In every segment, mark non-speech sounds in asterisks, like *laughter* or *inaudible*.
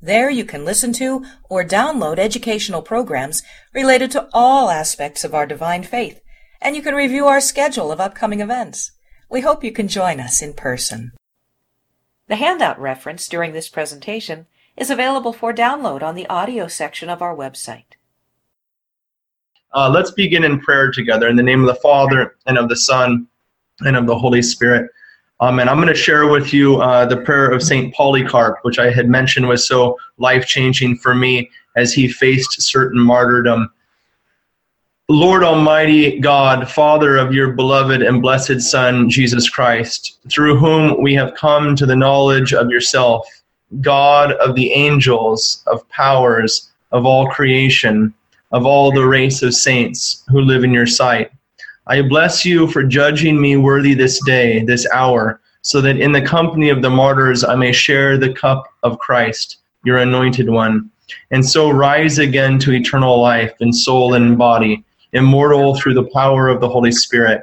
There you can listen to or download educational programs related to all aspects of our divine faith, and you can review our schedule of upcoming events. We hope you can join us in person. The handout reference during this presentation is available for download on the audio section of our website. Uh, let's begin in prayer together in the name of the Father, and of the Son, and of the Holy Spirit. Um, and I'm going to share with you uh, the prayer of St. Polycarp, which I had mentioned was so life changing for me as he faced certain martyrdom. Lord Almighty God, Father of your beloved and blessed Son, Jesus Christ, through whom we have come to the knowledge of yourself, God of the angels, of powers, of all creation, of all the race of saints who live in your sight I bless you for judging me worthy this day, this hour, so that in the company of the martyrs I may share the cup of Christ, your anointed one, and so rise again to eternal life in soul and body, immortal through the power of the Holy Spirit.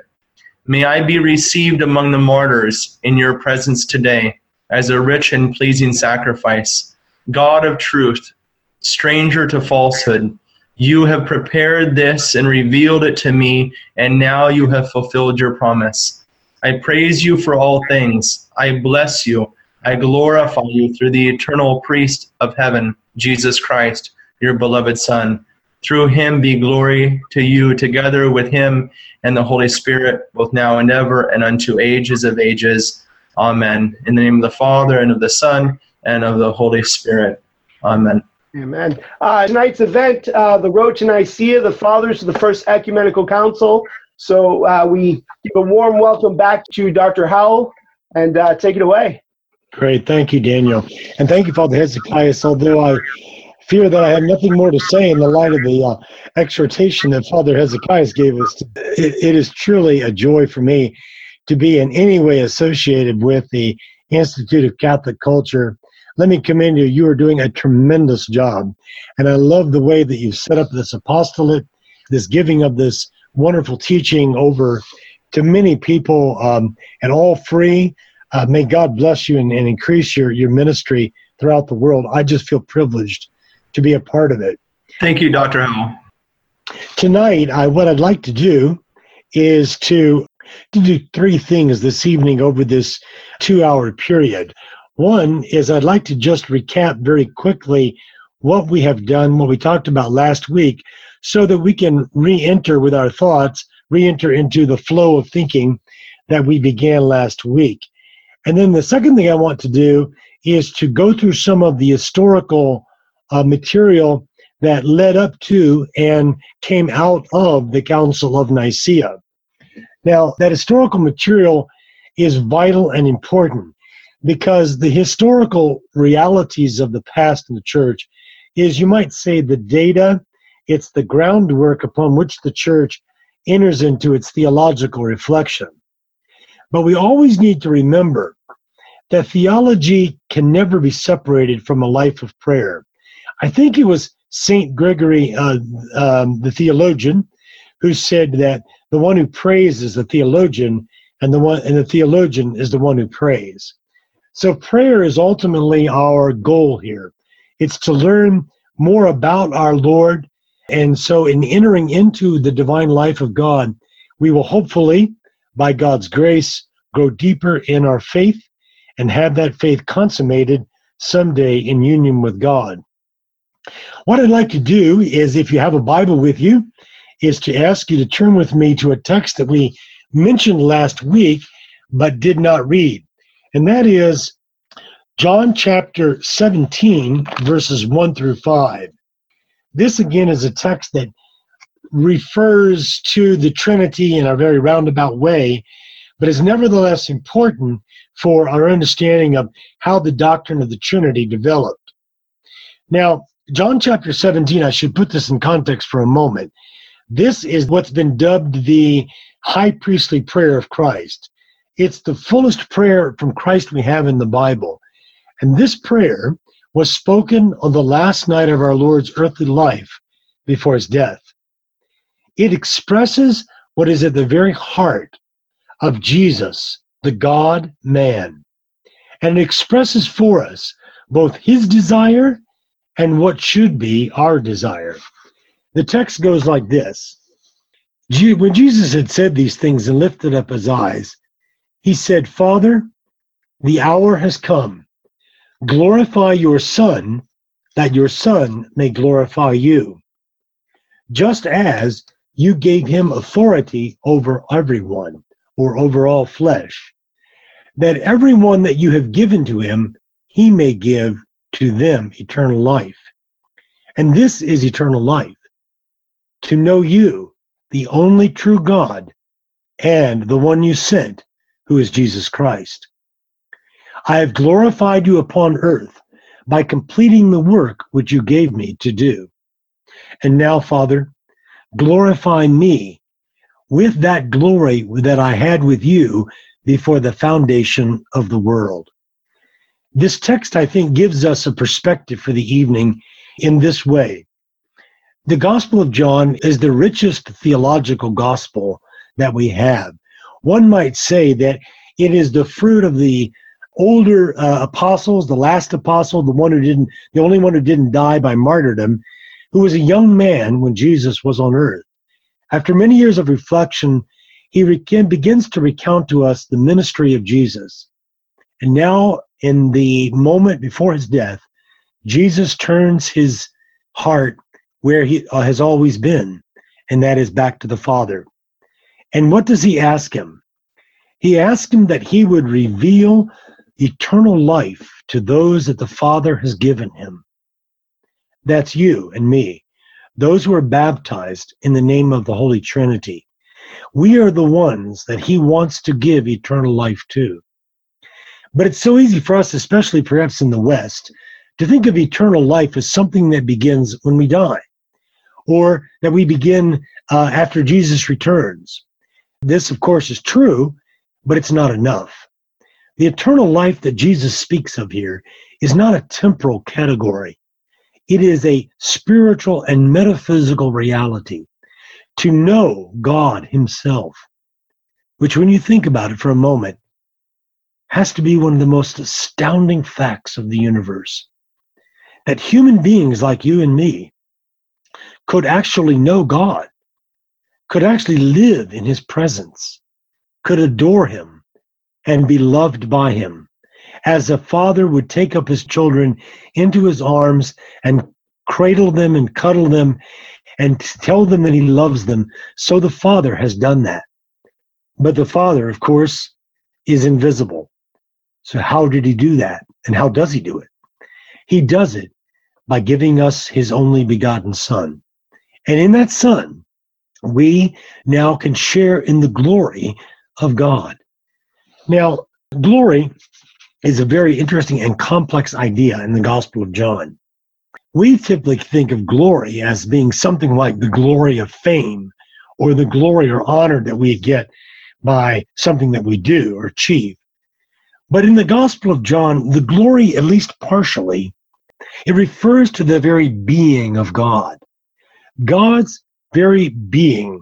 May I be received among the martyrs in your presence today as a rich and pleasing sacrifice. God of truth, stranger to falsehood, you have prepared this and revealed it to me, and now you have fulfilled your promise. I praise you for all things. I bless you. I glorify you through the eternal priest of heaven, Jesus Christ, your beloved Son. Through him be glory to you, together with him and the Holy Spirit, both now and ever, and unto ages of ages. Amen. In the name of the Father, and of the Son, and of the Holy Spirit. Amen. Amen. Uh, tonight's event, uh, the Road to Nicaea, the Fathers of the First Ecumenical Council. So uh, we give a warm welcome back to Dr. Howell and uh, take it away. Great. Thank you, Daniel. And thank you, Father Hezekiah. Although I fear that I have nothing more to say in the light of the uh, exhortation that Father Hezekiah gave us, it, it is truly a joy for me to be in any way associated with the Institute of Catholic Culture let me commend you. You are doing a tremendous job. And I love the way that you've set up this apostolate, this giving of this wonderful teaching over to many people um, and all free. Uh, may God bless you and, and increase your, your ministry throughout the world. I just feel privileged to be a part of it. Thank you, Dr. Howell. Tonight, I, what I'd like to do is to, to do three things this evening over this two hour period. One is I'd like to just recap very quickly what we have done, what we talked about last week, so that we can re enter with our thoughts, re enter into the flow of thinking that we began last week. And then the second thing I want to do is to go through some of the historical uh, material that led up to and came out of the Council of Nicaea. Now, that historical material is vital and important because the historical realities of the past in the church is, you might say, the data, it's the groundwork upon which the church enters into its theological reflection. But we always need to remember that theology can never be separated from a life of prayer. I think it was St. Gregory, uh, um, the theologian, who said that the one who prays is the theologian, and the one and the theologian is the one who prays. So prayer is ultimately our goal here. It's to learn more about our Lord. And so in entering into the divine life of God, we will hopefully, by God's grace, grow deeper in our faith and have that faith consummated someday in union with God. What I'd like to do is, if you have a Bible with you, is to ask you to turn with me to a text that we mentioned last week but did not read and that is John chapter 17, verses 1 through 5. This again is a text that refers to the Trinity in a very roundabout way, but is nevertheless important for our understanding of how the doctrine of the Trinity developed. Now, John chapter 17, I should put this in context for a moment. This is what's been dubbed the high priestly prayer of Christ. It's the fullest prayer from Christ we have in the Bible. And this prayer was spoken on the last night of our Lord's earthly life before his death. It expresses what is at the very heart of Jesus, the God man. And it expresses for us both his desire and what should be our desire. The text goes like this When Jesus had said these things and lifted up his eyes, he said, Father, the hour has come. Glorify your Son, that your Son may glorify you. Just as you gave him authority over everyone, or over all flesh, that everyone that you have given to him, he may give to them eternal life. And this is eternal life to know you, the only true God, and the one you sent, who is Jesus Christ. I have glorified you upon earth by completing the work which you gave me to do. And now, Father, glorify me with that glory that I had with you before the foundation of the world. This text, I think, gives us a perspective for the evening in this way. The Gospel of John is the richest theological gospel that we have. One might say that it is the fruit of the older uh, apostles, the last apostle, the one who didn't, the only one who didn't die by martyrdom, who was a young man when Jesus was on earth. After many years of reflection, he re- begins to recount to us the ministry of Jesus. And now, in the moment before his death, Jesus turns his heart where he uh, has always been, and that is back to the Father. And what does he ask him? He asks him that he would reveal eternal life to those that the Father has given him. That's you and me, those who are baptized in the name of the Holy Trinity. We are the ones that he wants to give eternal life to. But it's so easy for us, especially perhaps in the West, to think of eternal life as something that begins when we die, or that we begin uh, after Jesus returns. This, of course, is true, but it's not enough. The eternal life that Jesus speaks of here is not a temporal category. It is a spiritual and metaphysical reality. To know God Himself, which, when you think about it for a moment, has to be one of the most astounding facts of the universe. That human beings like you and me could actually know God, could actually live in his presence, could adore him, and be loved by him. As a father would take up his children into his arms and cradle them and cuddle them and tell them that he loves them, so the Father has done that. But the Father, of course, is invisible. So, how did he do that? And how does he do it? He does it by giving us his only begotten Son. And in that Son, we now can share in the glory of God. Now, glory is a very interesting and complex idea in the Gospel of John. We typically think of glory as being something like the glory of fame or the glory or honor that we get by something that we do or achieve. But in the Gospel of John, the glory, at least partially, it refers to the very being of God. God's very being,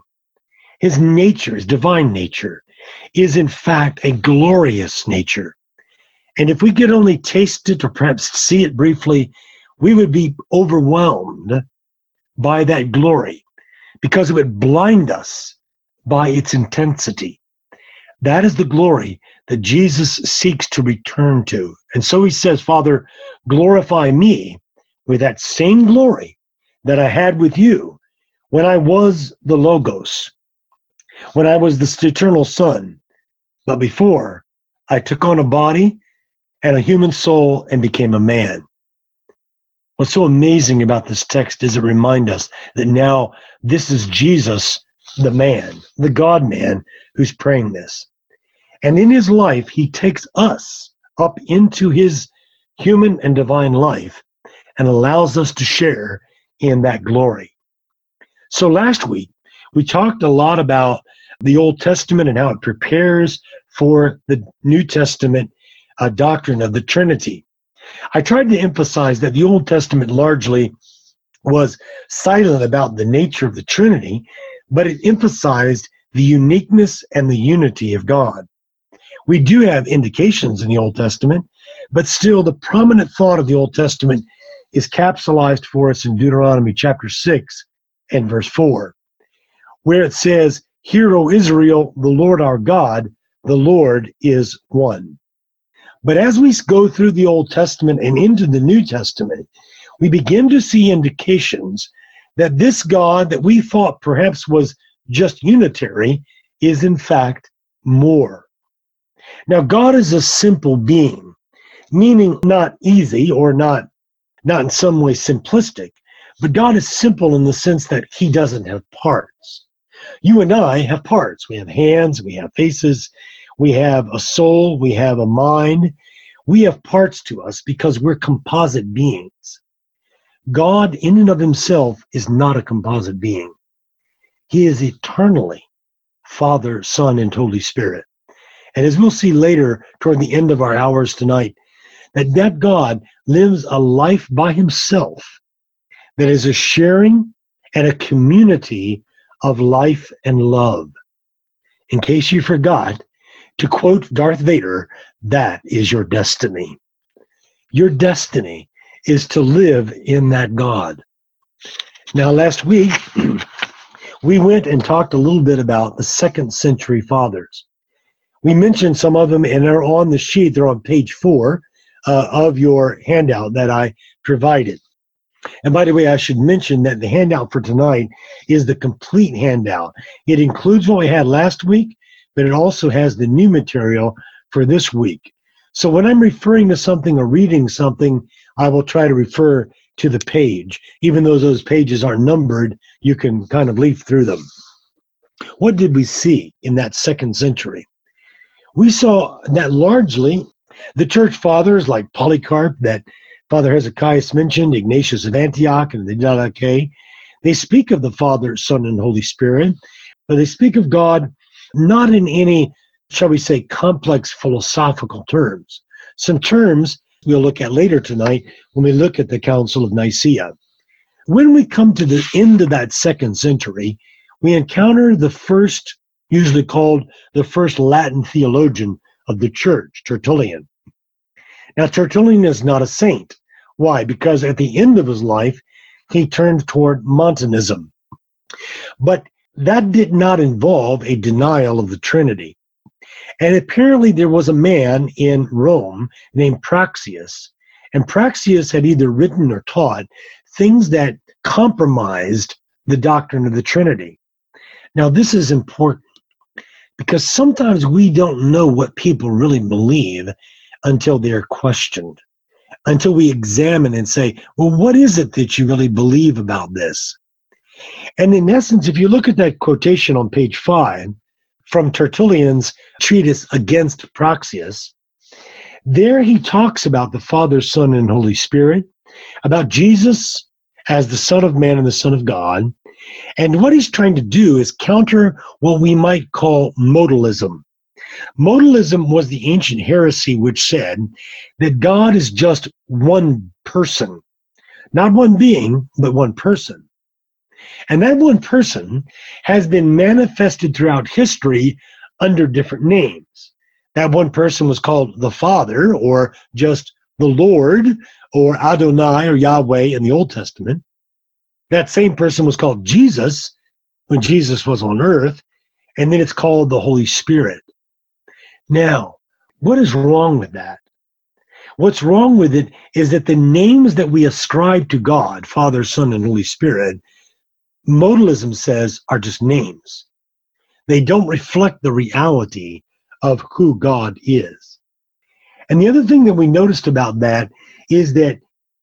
his nature, his divine nature, is in fact a glorious nature. And if we could only taste it or perhaps see it briefly, we would be overwhelmed by that glory because it would blind us by its intensity. That is the glory that Jesus seeks to return to. And so he says, Father, glorify me with that same glory that I had with you when I was the Logos, when I was the eternal Son, but before I took on a body and a human soul and became a man. What's so amazing about this text is it reminds us that now this is Jesus, the man, the God man, who's praying this. And in his life, he takes us up into his human and divine life and allows us to share in that glory. So last week, we talked a lot about the Old Testament and how it prepares for the New Testament uh, doctrine of the Trinity. I tried to emphasize that the Old Testament largely was silent about the nature of the Trinity, but it emphasized the uniqueness and the unity of God. We do have indications in the Old Testament, but still the prominent thought of the Old Testament is capsulized for us in Deuteronomy chapter 6 and verse 4, where it says, Hear, O Israel, the Lord our God, the Lord is one. But as we go through the Old Testament and into the New Testament, we begin to see indications that this God that we thought perhaps was just unitary is in fact more. Now, God is a simple being, meaning not easy or not, not in some way simplistic, but God is simple in the sense that he doesn't have parts. You and I have parts. We have hands, we have faces, we have a soul, we have a mind. We have parts to us because we're composite beings. God, in and of himself, is not a composite being. He is eternally Father, Son, and Holy Spirit. And as we'll see later toward the end of our hours tonight, that that God lives a life by himself that is a sharing and a community of life and love. In case you forgot, to quote Darth Vader, that is your destiny. Your destiny is to live in that God. Now, last week, *clears throat* we went and talked a little bit about the second century fathers. We mentioned some of them and they're on the sheet, they're on page four uh, of your handout that I provided. And by the way, I should mention that the handout for tonight is the complete handout. It includes what we had last week, but it also has the new material for this week. So when I'm referring to something or reading something, I will try to refer to the page. Even though those pages are numbered, you can kind of leaf through them. What did we see in that second century? We saw that largely the church fathers like Polycarp, that Father Hezekiah mentioned, Ignatius of Antioch, and the Didache, they speak of the Father, Son, and Holy Spirit, but they speak of God not in any, shall we say, complex philosophical terms. Some terms we'll look at later tonight when we look at the Council of Nicaea. When we come to the end of that second century, we encounter the first, usually called the first Latin theologian of the church, Tertullian. Now, Tertullian is not a saint. Why? Because at the end of his life, he turned toward Montanism. But that did not involve a denial of the Trinity. And apparently, there was a man in Rome named Praxeas, and Praxeas had either written or taught things that compromised the doctrine of the Trinity. Now, this is important because sometimes we don't know what people really believe until they're questioned, until we examine and say, well, what is it that you really believe about this? And in essence, if you look at that quotation on page five from Tertullian's treatise against Praxeas, there he talks about the Father, Son, and Holy Spirit, about Jesus as the Son of Man and the Son of God. And what he's trying to do is counter what we might call modalism. Modalism was the ancient heresy which said that God is just one person, not one being, but one person. And that one person has been manifested throughout history under different names. That one person was called the Father, or just the Lord, or Adonai, or Yahweh in the Old Testament. That same person was called Jesus when Jesus was on earth, and then it's called the Holy Spirit. Now, what is wrong with that? What's wrong with it is that the names that we ascribe to God, Father, Son, and Holy Spirit, modalism says are just names. They don't reflect the reality of who God is. And the other thing that we noticed about that is that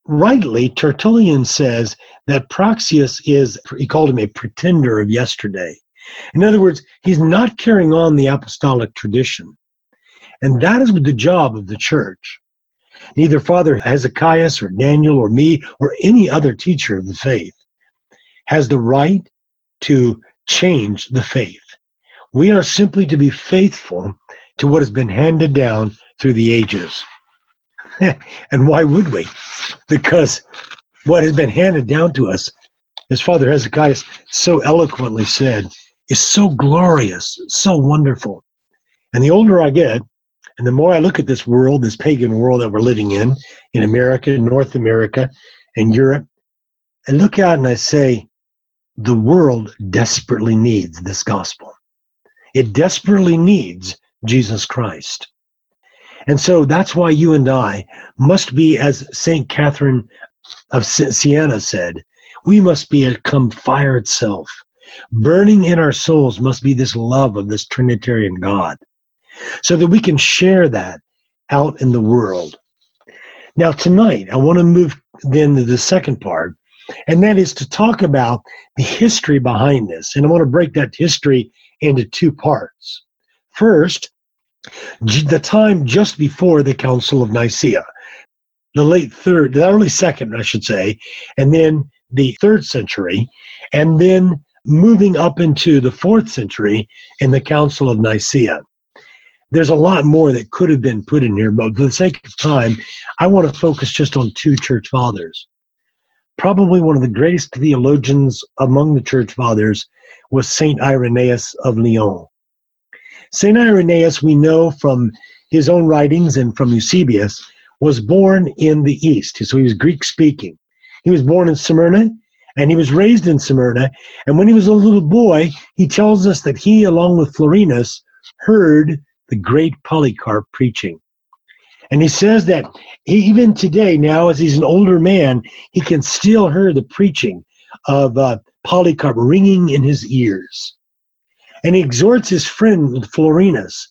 rightly, Tertullian says that Praxeas is, he called him a pretender of yesterday. In other words, he's not carrying on the apostolic tradition. And that is the job of the church. Neither Father Hezekiah or Daniel or me or any other teacher of the faith has the right to change the faith. We are simply to be faithful to what has been handed down through the ages. *laughs* and why would we? Because what has been handed down to us, as Father Hezekiah so eloquently said, is so glorious, so wonderful. And the older I get, and the more I look at this world, this pagan world that we're living in, in America, North America, and Europe, I look out and I say, the world desperately needs this gospel. It desperately needs Jesus Christ. And so that's why you and I must be, as St. Catherine of Siena said, we must be a come fire itself. Burning in our souls must be this love of this Trinitarian God so that we can share that out in the world. Now, tonight, I want to move then to the second part, and that is to talk about the history behind this. And I want to break that history into two parts. First, the time just before the Council of Nicaea, the late third, the early second, I should say, and then the third century, and then moving up into the fourth century in the Council of Nicaea. There's a lot more that could have been put in here, but for the sake of time, I want to focus just on two church fathers. Probably one of the greatest theologians among the church fathers was Saint Irenaeus of Lyon. Saint Irenaeus, we know from his own writings and from Eusebius, was born in the East. So he was Greek speaking. He was born in Smyrna and he was raised in Smyrna. And when he was a little boy, he tells us that he, along with Florinus, heard the great Polycarp preaching. And he says that even today, now as he's an older man, he can still hear the preaching of uh, Polycarp ringing in his ears. And he exhorts his friend Florinus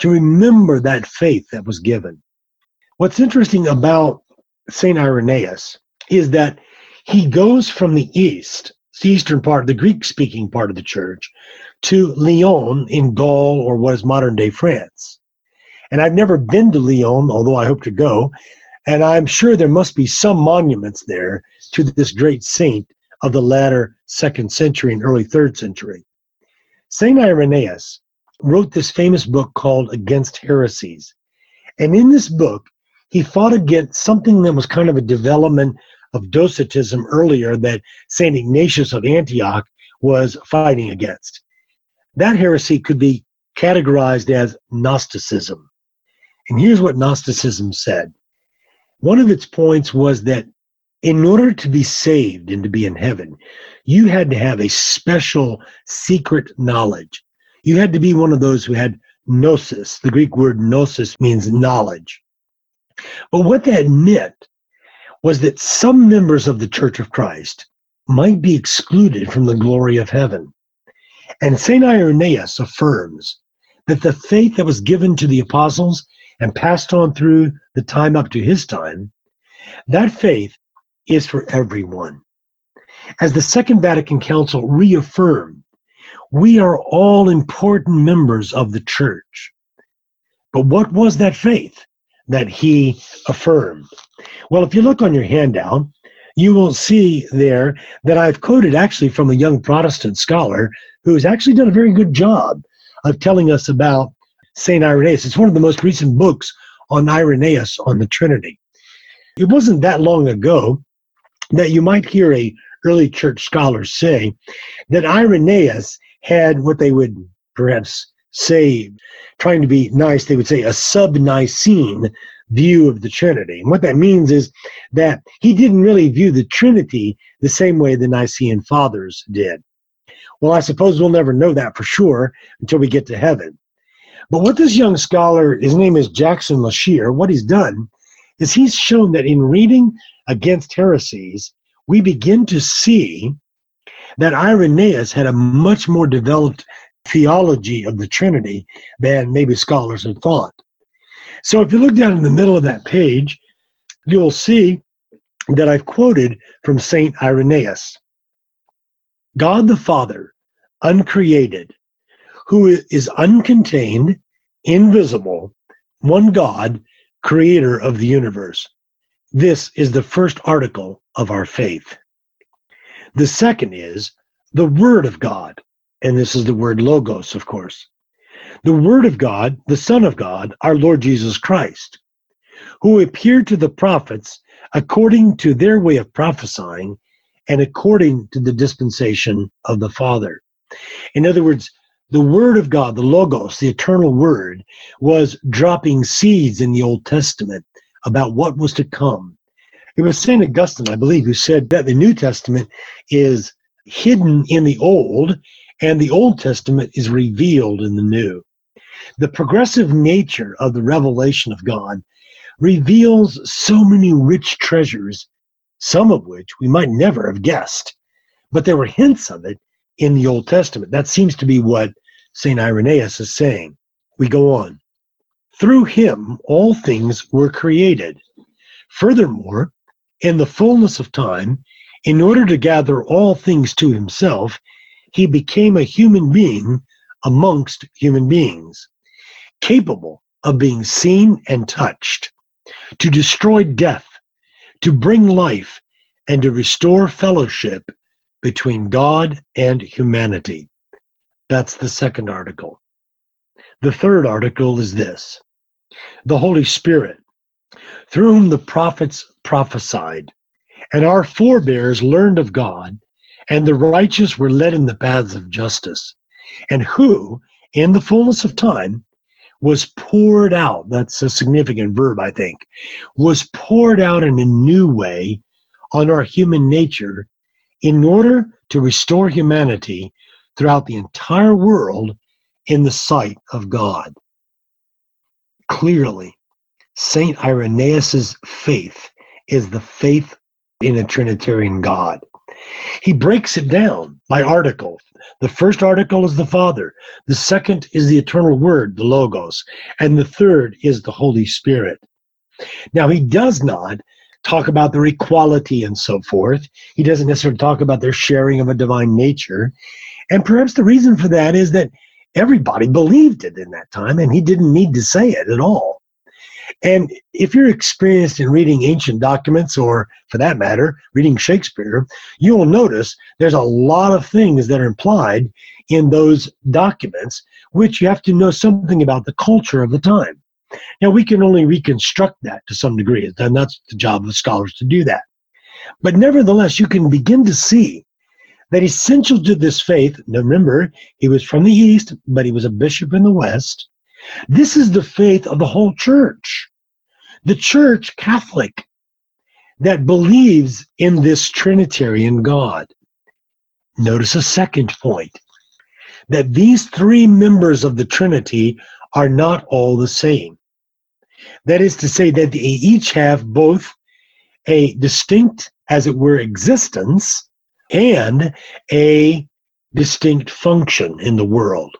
to remember that faith that was given. What's interesting about St. Irenaeus is that he goes from the east, the eastern part, the Greek speaking part of the church, to Lyon in Gaul or what is modern day France. And I've never been to Lyon, although I hope to go. And I'm sure there must be some monuments there to this great saint of the latter second century and early third century. St. Irenaeus wrote this famous book called Against Heresies. And in this book, he fought against something that was kind of a development of Docetism earlier that St. Ignatius of Antioch was fighting against. That heresy could be categorized as Gnosticism. And here's what Gnosticism said one of its points was that in order to be saved and to be in heaven, you had to have a special secret knowledge. You had to be one of those who had gnosis. The Greek word gnosis means knowledge. But what that meant was that some members of the Church of Christ might be excluded from the glory of heaven. And St. Irenaeus affirms that the faith that was given to the apostles and passed on through the time up to his time, that faith is for everyone. As the Second Vatican Council reaffirmed, we are all important members of the church. But what was that faith that he affirmed? Well, if you look on your handout, you will see there that I've quoted actually from a young Protestant scholar who has actually done a very good job of telling us about St. Irenaeus. It's one of the most recent books on Irenaeus on the Trinity. It wasn't that long ago that you might hear a early church scholar say that Irenaeus had what they would perhaps say, trying to be nice, they would say a sub Nicene view of the Trinity. And what that means is that he didn't really view the Trinity the same way the Nicene fathers did. Well, I suppose we'll never know that for sure until we get to heaven. But what this young scholar, his name is Jackson Lashier, what he's done is he's shown that in reading against heresies, we begin to see that Irenaeus had a much more developed theology of the Trinity than maybe scholars had thought. So if you look down in the middle of that page, you'll see that I've quoted from St. Irenaeus. God the Father, uncreated, who is uncontained, invisible, one God, creator of the universe. This is the first article of our faith. The second is the Word of God, And this is the word logos, of course. The Word of God, the Son of God, our Lord Jesus Christ, who appeared to the prophets according to their way of prophesying and according to the dispensation of the Father. In other words, the Word of God, the Logos, the eternal Word, was dropping seeds in the Old Testament about what was to come. It was St. Augustine, I believe, who said that the New Testament is hidden in the Old and the Old Testament is revealed in the New. The progressive nature of the revelation of God reveals so many rich treasures, some of which we might never have guessed, but there were hints of it in the Old Testament. That seems to be what St. Irenaeus is saying. We go on. Through him, all things were created. Furthermore, in the fullness of time, in order to gather all things to himself, he became a human being amongst human beings, capable of being seen and touched, to destroy death, to bring life, and to restore fellowship between God and humanity. That's the second article. The third article is this the Holy Spirit, through whom the prophets prophesied, and our forebears learned of God, and the righteous were led in the paths of justice, and who, in the fullness of time, was poured out. That's a significant verb, I think. Was poured out in a new way on our human nature in order to restore humanity throughout the entire world in the sight of God. Clearly, St. Irenaeus's faith is the faith in a Trinitarian God. He breaks it down by article. The first article is the Father, the second is the eternal Word, the Logos, and the third is the Holy Spirit. Now, he does not talk about their equality and so forth. He doesn't necessarily talk about their sharing of a divine nature. And perhaps the reason for that is that everybody believed it in that time, and he didn't need to say it at all. And if you're experienced in reading ancient documents, or for that matter, reading Shakespeare, you will notice there's a lot of things that are implied in those documents, which you have to know something about the culture of the time. Now, we can only reconstruct that to some degree, and that's the job of scholars to do that. But nevertheless, you can begin to see that essential to this faith, remember, he was from the East, but he was a bishop in the West. This is the faith of the whole church. The church, Catholic, that believes in this Trinitarian God. Notice a second point that these three members of the Trinity are not all the same. That is to say, that they each have both a distinct, as it were, existence and a distinct function in the world.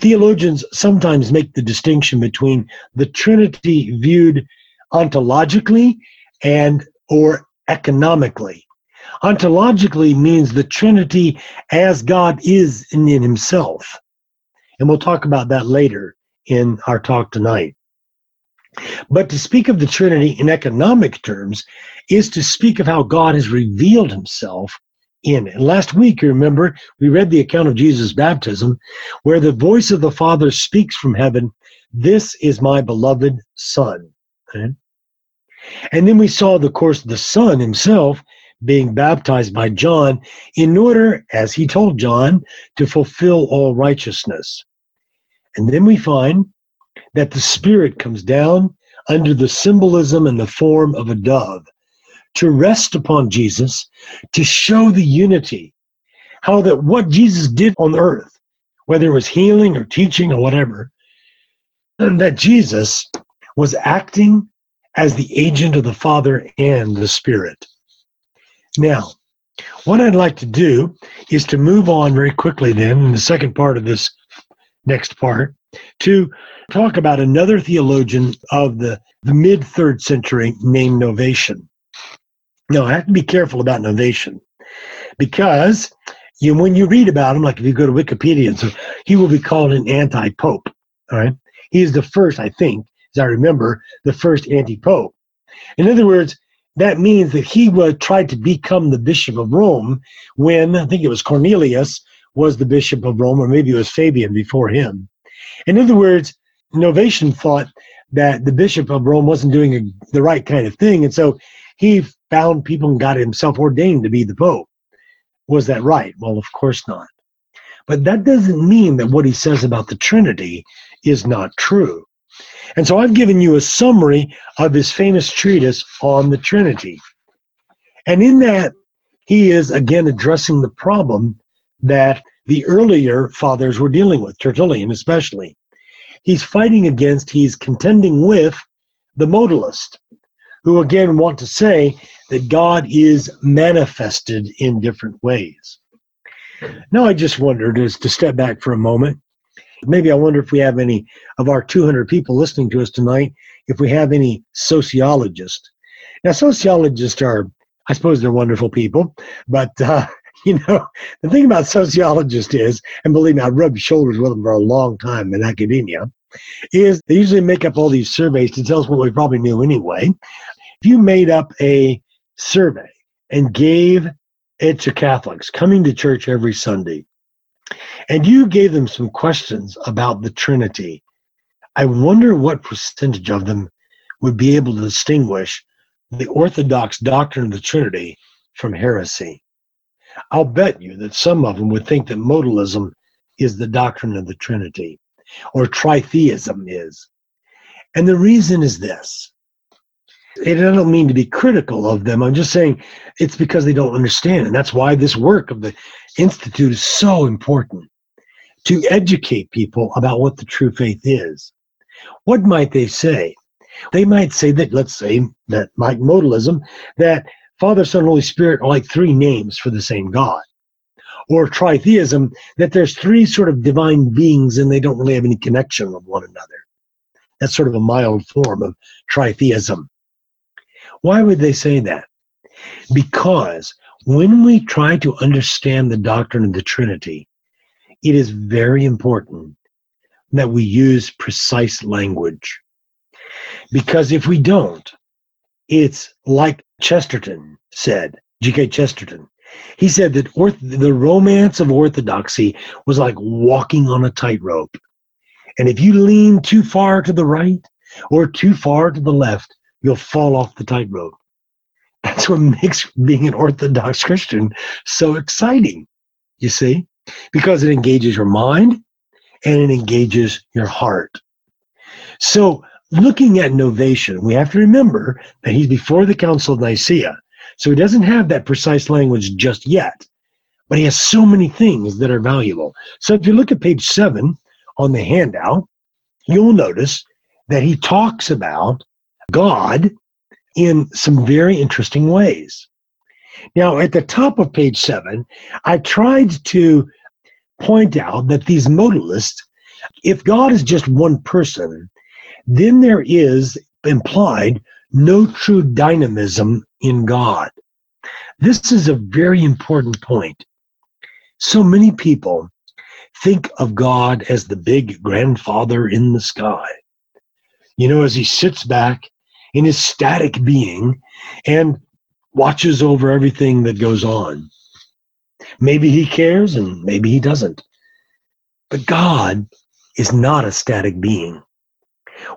Theologians sometimes make the distinction between the Trinity viewed ontologically and or economically. Ontologically means the Trinity as God is in, in himself. And we'll talk about that later in our talk tonight. But to speak of the Trinity in economic terms is to speak of how God has revealed himself in it. Last week, you remember, we read the account of Jesus' baptism, where the voice of the Father speaks from heaven, This is my beloved Son. Okay? And then we saw, of course, the Son himself being baptized by John in order, as he told John, to fulfill all righteousness. And then we find that the Spirit comes down under the symbolism and the form of a dove to rest upon Jesus to show the unity. How that what Jesus did on earth, whether it was healing or teaching or whatever, *clears throat* that Jesus was acting as the agent of the Father and the Spirit. Now, what I'd like to do is to move on very quickly then in the second part of this next part to talk about another theologian of the, the mid third century named Novatian. Now, I have to be careful about Novatian because you when you read about him, like if you go to Wikipedia, so he will be called an anti-pope. All right, he is the first, I think, as I remember, the first anti-pope. In other words, that means that he was tried to become the bishop of Rome when I think it was Cornelius was the Bishop of Rome, or maybe it was Fabian before him. In other words, Novatian thought that the Bishop of Rome wasn't doing a, the right kind of thing, and so he found people and got himself ordained to be the Pope. Was that right? Well, of course not. But that doesn't mean that what he says about the Trinity is not true. And so I've given you a summary of his famous treatise on the Trinity. And in that, he is again addressing the problem that the earlier fathers were dealing with, Tertullian especially. He's fighting against, he's contending with the modalist, who again want to say that God is manifested in different ways. Now, I just wondered, is to step back for a moment, maybe I wonder if we have any of our 200 people listening to us tonight, if we have any sociologists. Now, sociologists are, I suppose, they're wonderful people, but *laughs* uh, you know, the thing about sociologists is, and believe me, I've rubbed shoulders with them for a long time in academia, is they usually make up all these surveys to tell us what we probably knew anyway. If you made up a survey and gave it to Catholics coming to church every Sunday, and you gave them some questions about the Trinity, I wonder what percentage of them would be able to distinguish the Orthodox doctrine of the Trinity from heresy. I'll bet you that some of them would think that modalism is the doctrine of the Trinity, or tritheism is. And the reason is this. And I don't mean to be critical of them. I'm just saying it's because they don't understand. And that's why this work of the Institute is so important to educate people about what the true faith is. What might they say? They might say that, let's say, that like modalism, that Father, Son, Holy Spirit are like three names for the same God. Or tritheism, that there's three sort of divine beings and they don't really have any connection with one another. That's sort of a mild form of tritheism. Why would they say that? Because when we try to understand the doctrine of the Trinity, it is very important that we use precise language. Because if we don't, it's like Chesterton said, G.K. Chesterton. He said that orth- the romance of orthodoxy was like walking on a tightrope. And if you lean too far to the right or too far to the left, you'll fall off the tightrope. That's what makes being an Orthodox Christian so exciting, you see, because it engages your mind and it engages your heart. So looking at Novatian, we have to remember that he's before the Council of Nicaea. So he doesn't have that precise language just yet, but he has so many things that are valuable. So if you look at page seven on the handout, you'll notice that he talks about God in some very interesting ways. Now, at the top of page seven, I tried to point out that these modalists, if God is just one person, then there is implied no true dynamism in God. This is a very important point. So many people think of God as the big grandfather in the sky. You know, as he sits back in his static being and watches over everything that goes on. Maybe he cares and maybe he doesn't. But God is not a static being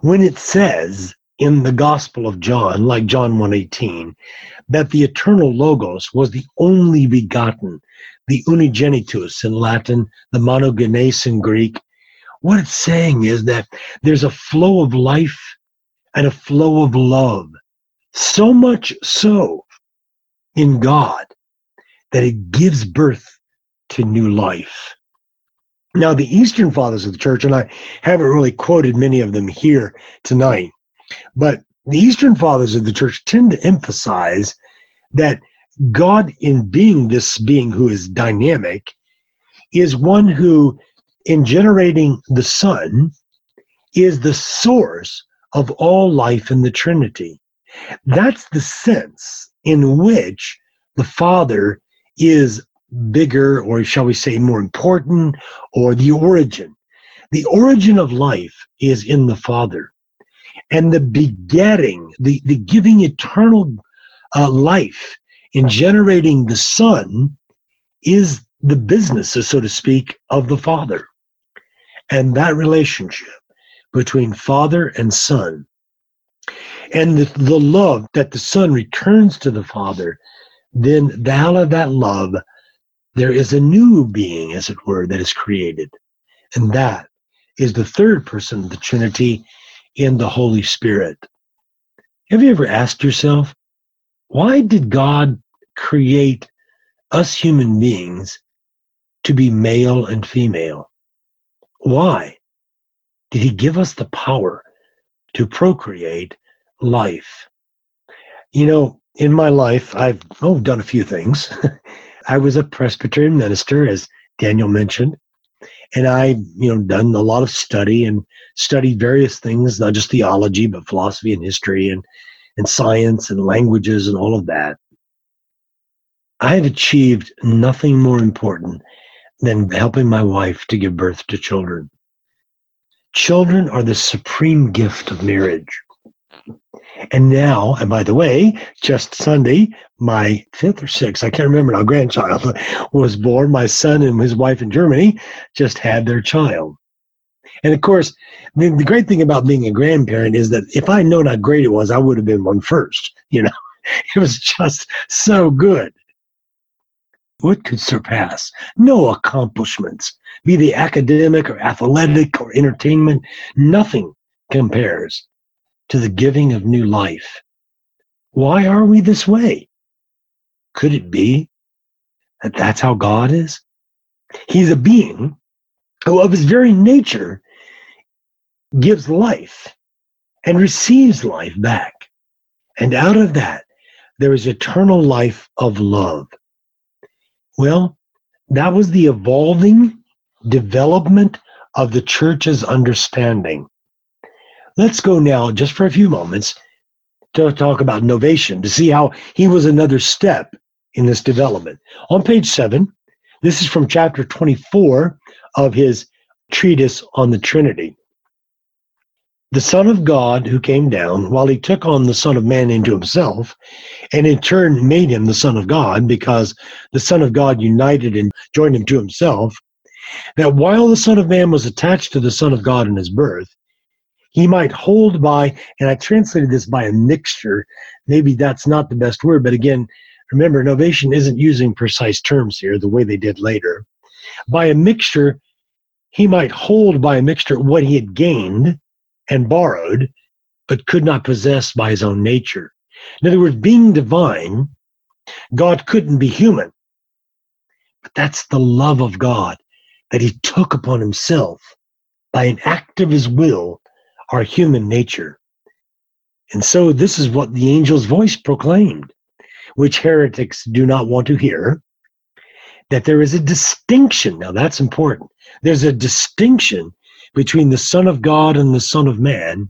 when it says in the Gospel of John, like John 1:18, that the eternal logos was the only begotten, the unigenitus in Latin, the monogenes in Greek, what it's saying is that there's a flow of life and a flow of love. So much so in God that it gives birth to new life. Now, the Eastern Fathers of the Church, and I haven't really quoted many of them here tonight, but the Eastern Fathers of the Church tend to emphasize that God, in being this being who is dynamic, is one who, in generating the Son, is the source of all life in the Trinity. That's the sense in which the Father is bigger, or shall we say more important, or the origin. The origin of life is in the Father. And the begetting, the, the giving eternal uh, life in generating the Son is the businesses, so to speak, of the Father. And that relationship between Father and Son, and the, the love that the Son returns to the Father, then out of that love, there is a new being, as it were, that is created. And that is the third person of the Trinity in the Holy Spirit. Have you ever asked yourself, why did God create us human beings to be male and female? Why did He give us the power to procreate life? You know, in my life, I've oh, done a few things. *laughs* I was a Presbyterian minister, as Daniel mentioned and I, you know, done a lot of study and studied various things, not just theology, but philosophy and history and and science and languages and all of that. I have achieved nothing more important than helping my wife to give birth to children. Children are the supreme gift of marriage. And now, and by the way, just Sunday, my fifth or sixth, I can't remember now, grandchild *laughs* was born. My son and his wife in Germany just had their child. And of course, the, the great thing about being a grandparent is that if I known how great it was, I would have been one first. You know, *laughs* it was just so good. What could surpass? No accomplishments, be they academic or athletic or entertainment, nothing compares to the giving of new life. Why are we this way? Could it be that that's how God is? He's a being who, of his very nature, gives life and receives life back. And out of that, there is eternal life of love. Well, that was the evolving development of the church's understanding. Let's go now, just for a few moments, to talk about novatian, to see how he was another step in this development. On page seven, this is from chapter 24 of his treatise on the Trinity. The Son of God who came down, while he took on the Son of Man into himself, and in turn made him the Son of God, because the Son of God united and joined him to himself, that while the Son of Man was attached to the Son of God in his birth, he might hold by, and I translated this by a mixture. Maybe that's not the best word, but again, remember, Novatian isn't using precise terms here the way they did later. By a mixture, he might hold by a mixture what he had gained and borrowed, but could not possess by his own nature. In other words, being divine, God couldn't be human. But that's the love of God that he took upon himself by an act of his will our human nature. And so this is what the angel's voice proclaimed, which heretics do not want to hear, that there is a distinction. Now that's important. There's a distinction between the Son of God and the Son of Man,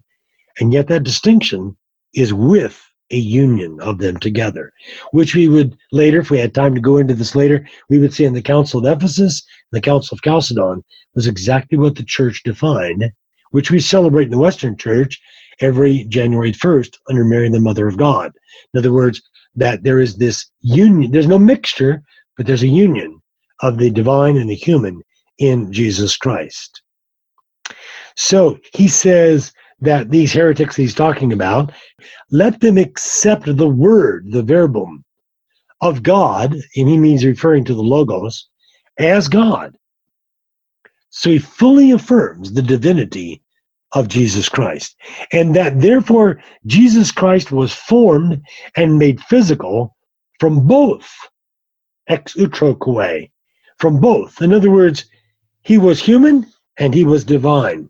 and yet that distinction is with a union of them together, which we would later, if we had time to go into this later, we would see in the Council of Ephesus, the Council of Chalcedon, was exactly what the church defined which we celebrate in the Western Church every January 1st under Mary, the Mother of God. In other words, that there is this union, there's no mixture, but there's a union of the divine and the human in Jesus Christ. So he says that these heretics he's talking about, let them accept the word, the verbum of God, and he means referring to the Logos, as God. So he fully affirms the divinity of Jesus Christ. And that therefore Jesus Christ was formed and made physical from both, ex utroque, from both. In other words, he was human and he was divine.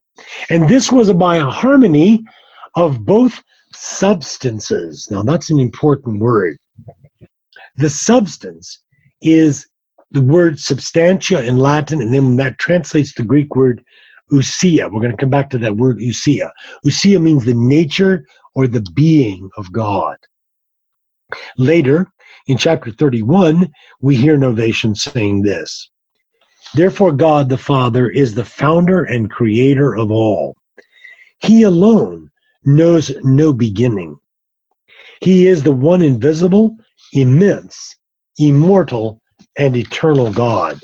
And this was by a harmony of both substances. Now, that's an important word. The substance is the word substantia in Latin, and then that translates the Greek word ousia. We're going to come back to that word ousia. Ousia means the nature or the being of God. Later, in chapter 31, we hear Novatian saying this Therefore, God the Father is the founder and creator of all. He alone knows no beginning. He is the one invisible, immense, immortal, and eternal God.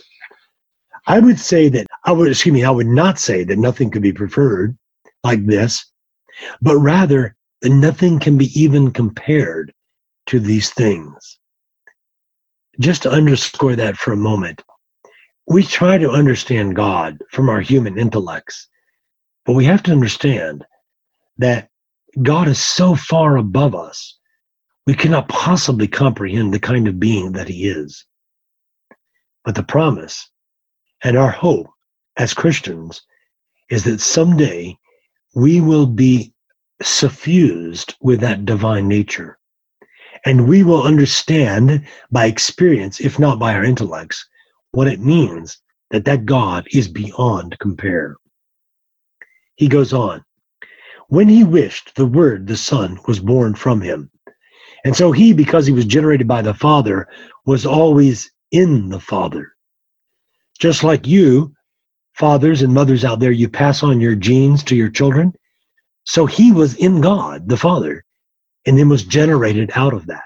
I would say that I would, excuse me, I would not say that nothing could be preferred like this, but rather that nothing can be even compared to these things. Just to underscore that for a moment, we try to understand God from our human intellects, but we have to understand that God is so far above us, we cannot possibly comprehend the kind of being that He is. But the promise and our hope as Christians is that someday we will be suffused with that divine nature. And we will understand by experience, if not by our intellects, what it means that that God is beyond compare. He goes on, when he wished, the Word, the Son, was born from him. And so he, because he was generated by the Father, was always in the Father. Just like you, fathers and mothers out there, you pass on your genes to your children. So he was in God, the Father, and then was generated out of that.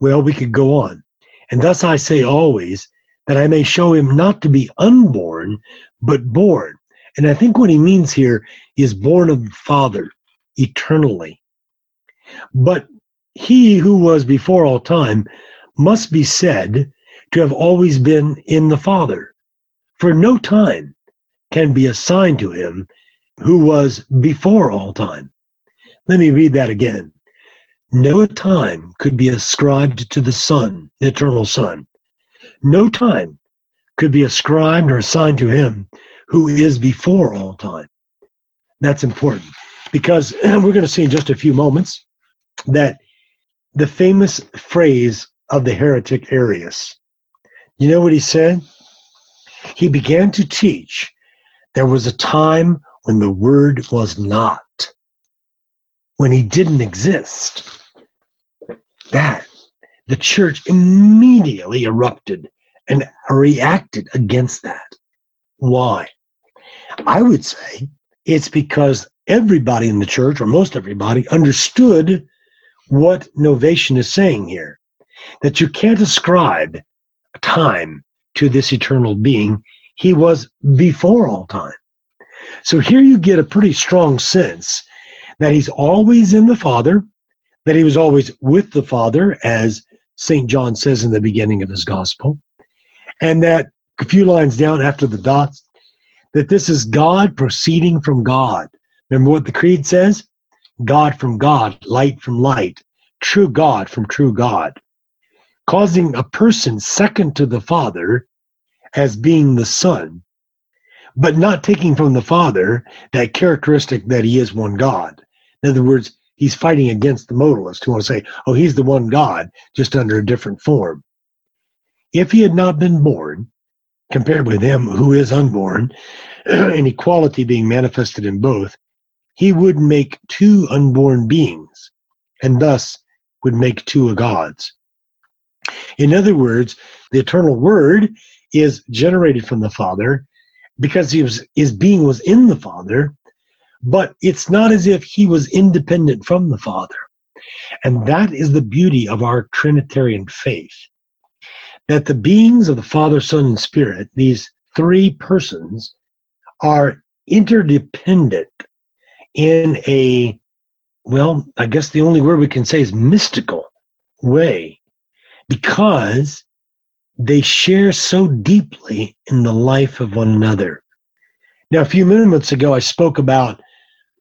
Well, we could go on. And thus I say always that I may show him not to be unborn, but born. And I think what he means here is born of the Father eternally. But he who was before all time must be said to have always been in the Father. For no time can be assigned to him who was before all time. Let me read that again. No time could be ascribed to the Son, the eternal Son. No time could be ascribed or assigned to him who is before all time. That's important because *clears throat* we're going to see in just a few moments that the famous phrase of the heretic Arius you know what he said? He began to teach there was a time when the word was not, when he didn't exist. That the church immediately erupted and reacted against that. Why? I would say it's because everybody in the church, or most everybody, understood what Novatian is saying here. That you can't ascribe time to this eternal being. He was before all time. So here you get a pretty strong sense that he's always in the Father, that he was always with the Father, as St. John says in the beginning of his gospel, and that a few lines down after the dots, that this is God proceeding from God. Remember what the Creed says? God from God, light from light, true God from true God causing a person second to the Father as being the Son, but not taking from the Father that characteristic that he is one God. In other words, he's fighting against the modalists who want to say, oh, he's the one God, just under a different form. If he had not been born, compared with him who is unborn, *clears throat* and equality being manifested in both, he would make two unborn beings, and thus would make two gods. In other words, the eternal word is generated from the Father because was, his being was in the Father, but it's not as if he was independent from the Father. And that is the beauty of our Trinitarian faith. That the beings of the Father, Son, and Spirit, these three persons, are interdependent in a, well, I guess the only word we can say is mystical way because they share so deeply in the life of one another. Now, a few minutes ago, I spoke about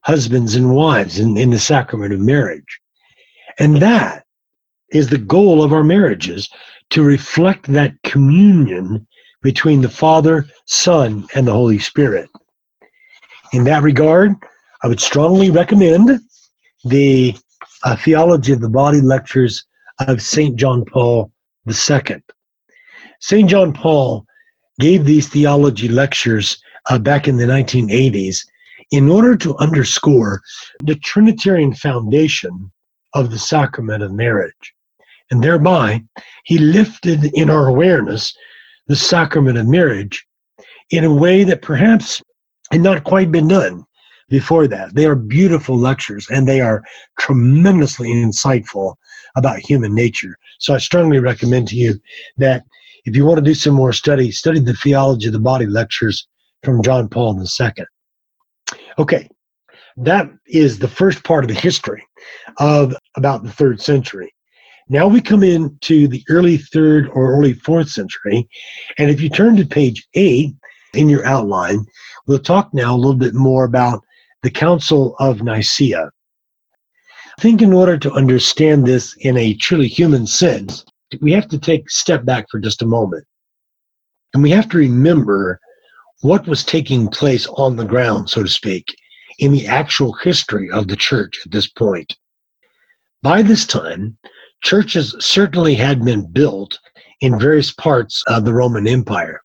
husbands and wives in, in the sacrament of marriage. And that is the goal of our marriages to reflect that communion between the Father, Son, and the Holy Spirit. In that regard, I would strongly recommend the uh, Theology of the Body lectures of St. John Paul II. St. John Paul gave these theology lectures uh, back in the 1980s in order to underscore the Trinitarian foundation of the sacrament of marriage. And thereby, he lifted in our awareness the sacrament of marriage in a way that perhaps had not quite been done before that. They are beautiful lectures and they are tremendously insightful about human nature. So I strongly recommend to you that If you want to do some more study, study the Theology of the Body lectures from John Paul II. Okay, that is the first part of the history of about the third century. Now we come into the early third or early fourth century. And if you turn to page eight in your outline, we'll talk now a little bit more about the Council of Nicaea. I think in order to understand this in a truly human sense, we have to take a step back for just a moment. And we have to remember what was taking place on the ground, so to speak, in the actual history of the church at this point. By this time, churches certainly had been built in various parts of the Roman Empire.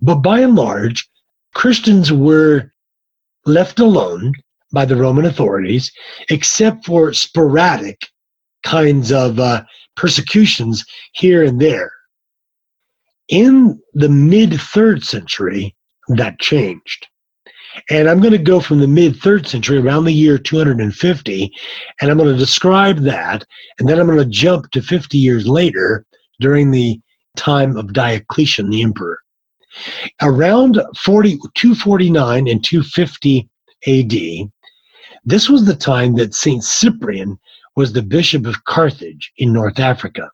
But by and large, Christians were left alone by the Roman authorities, except for sporadic kinds of uh, persecutions here and there. In the mid third century, that changed. And I'm going to go from the mid third century, around the year 250, and I'm going to describe that. And then I'm going to jump to 50 years later during the time of Diocletian, the emperor. Around 40, 249 and 250 AD, this was the time that St. Cyprian was the bishop of Carthage in North Africa.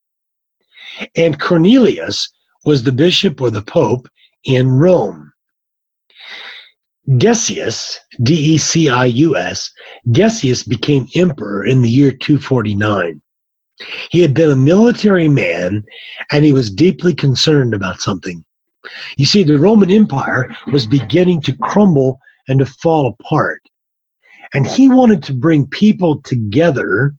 And Cornelius was the bishop or the pope in Rome. Decius, D E C I U S, Decius became emperor in the year 249. He had been a military man and he was deeply concerned about something. You see, the Roman Empire was beginning to crumble and to fall apart. And he wanted to bring people together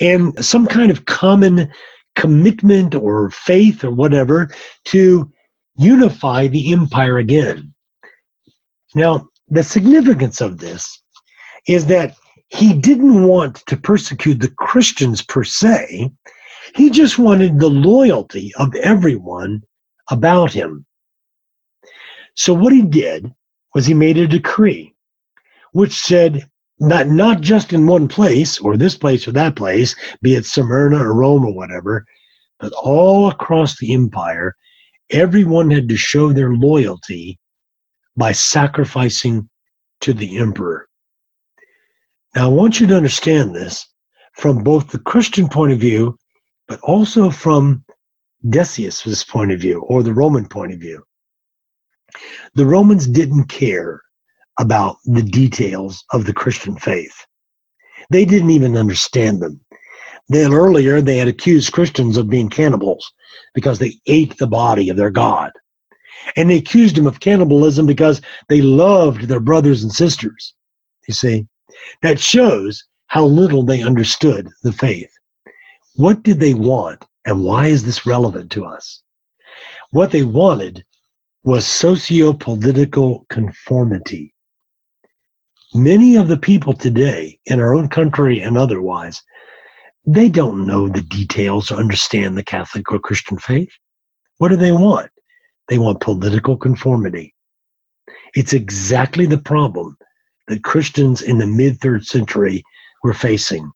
and some kind of common commitment or faith or whatever to unify the empire again. Now, the significance of this is that he didn't want to persecute the Christians per se. He just wanted the loyalty of everyone about him. So, what he did was he made a decree which said not, not just in one place or this place or that place, be it Smyrna or Rome or whatever, but all across the empire, everyone had to show their loyalty by sacrificing to the emperor. Now, I want you to understand this from both the Christian point of view, but also from Decius' point of view or the Roman point of view. The Romans didn't care about the details of the Christian faith. They didn't even understand them. Then earlier, they had accused Christians of being cannibals because they ate the body of their God. And they accused them of cannibalism because they loved their brothers and sisters. You see, that shows how little they understood the faith. What did they want, and why is this relevant to us? What they wanted was socio political conformity. Many of the people today in our own country and otherwise, they don't know the details or understand the Catholic or Christian faith. What do they want? They want political conformity. It's exactly the problem that Christians in the mid third century were facing.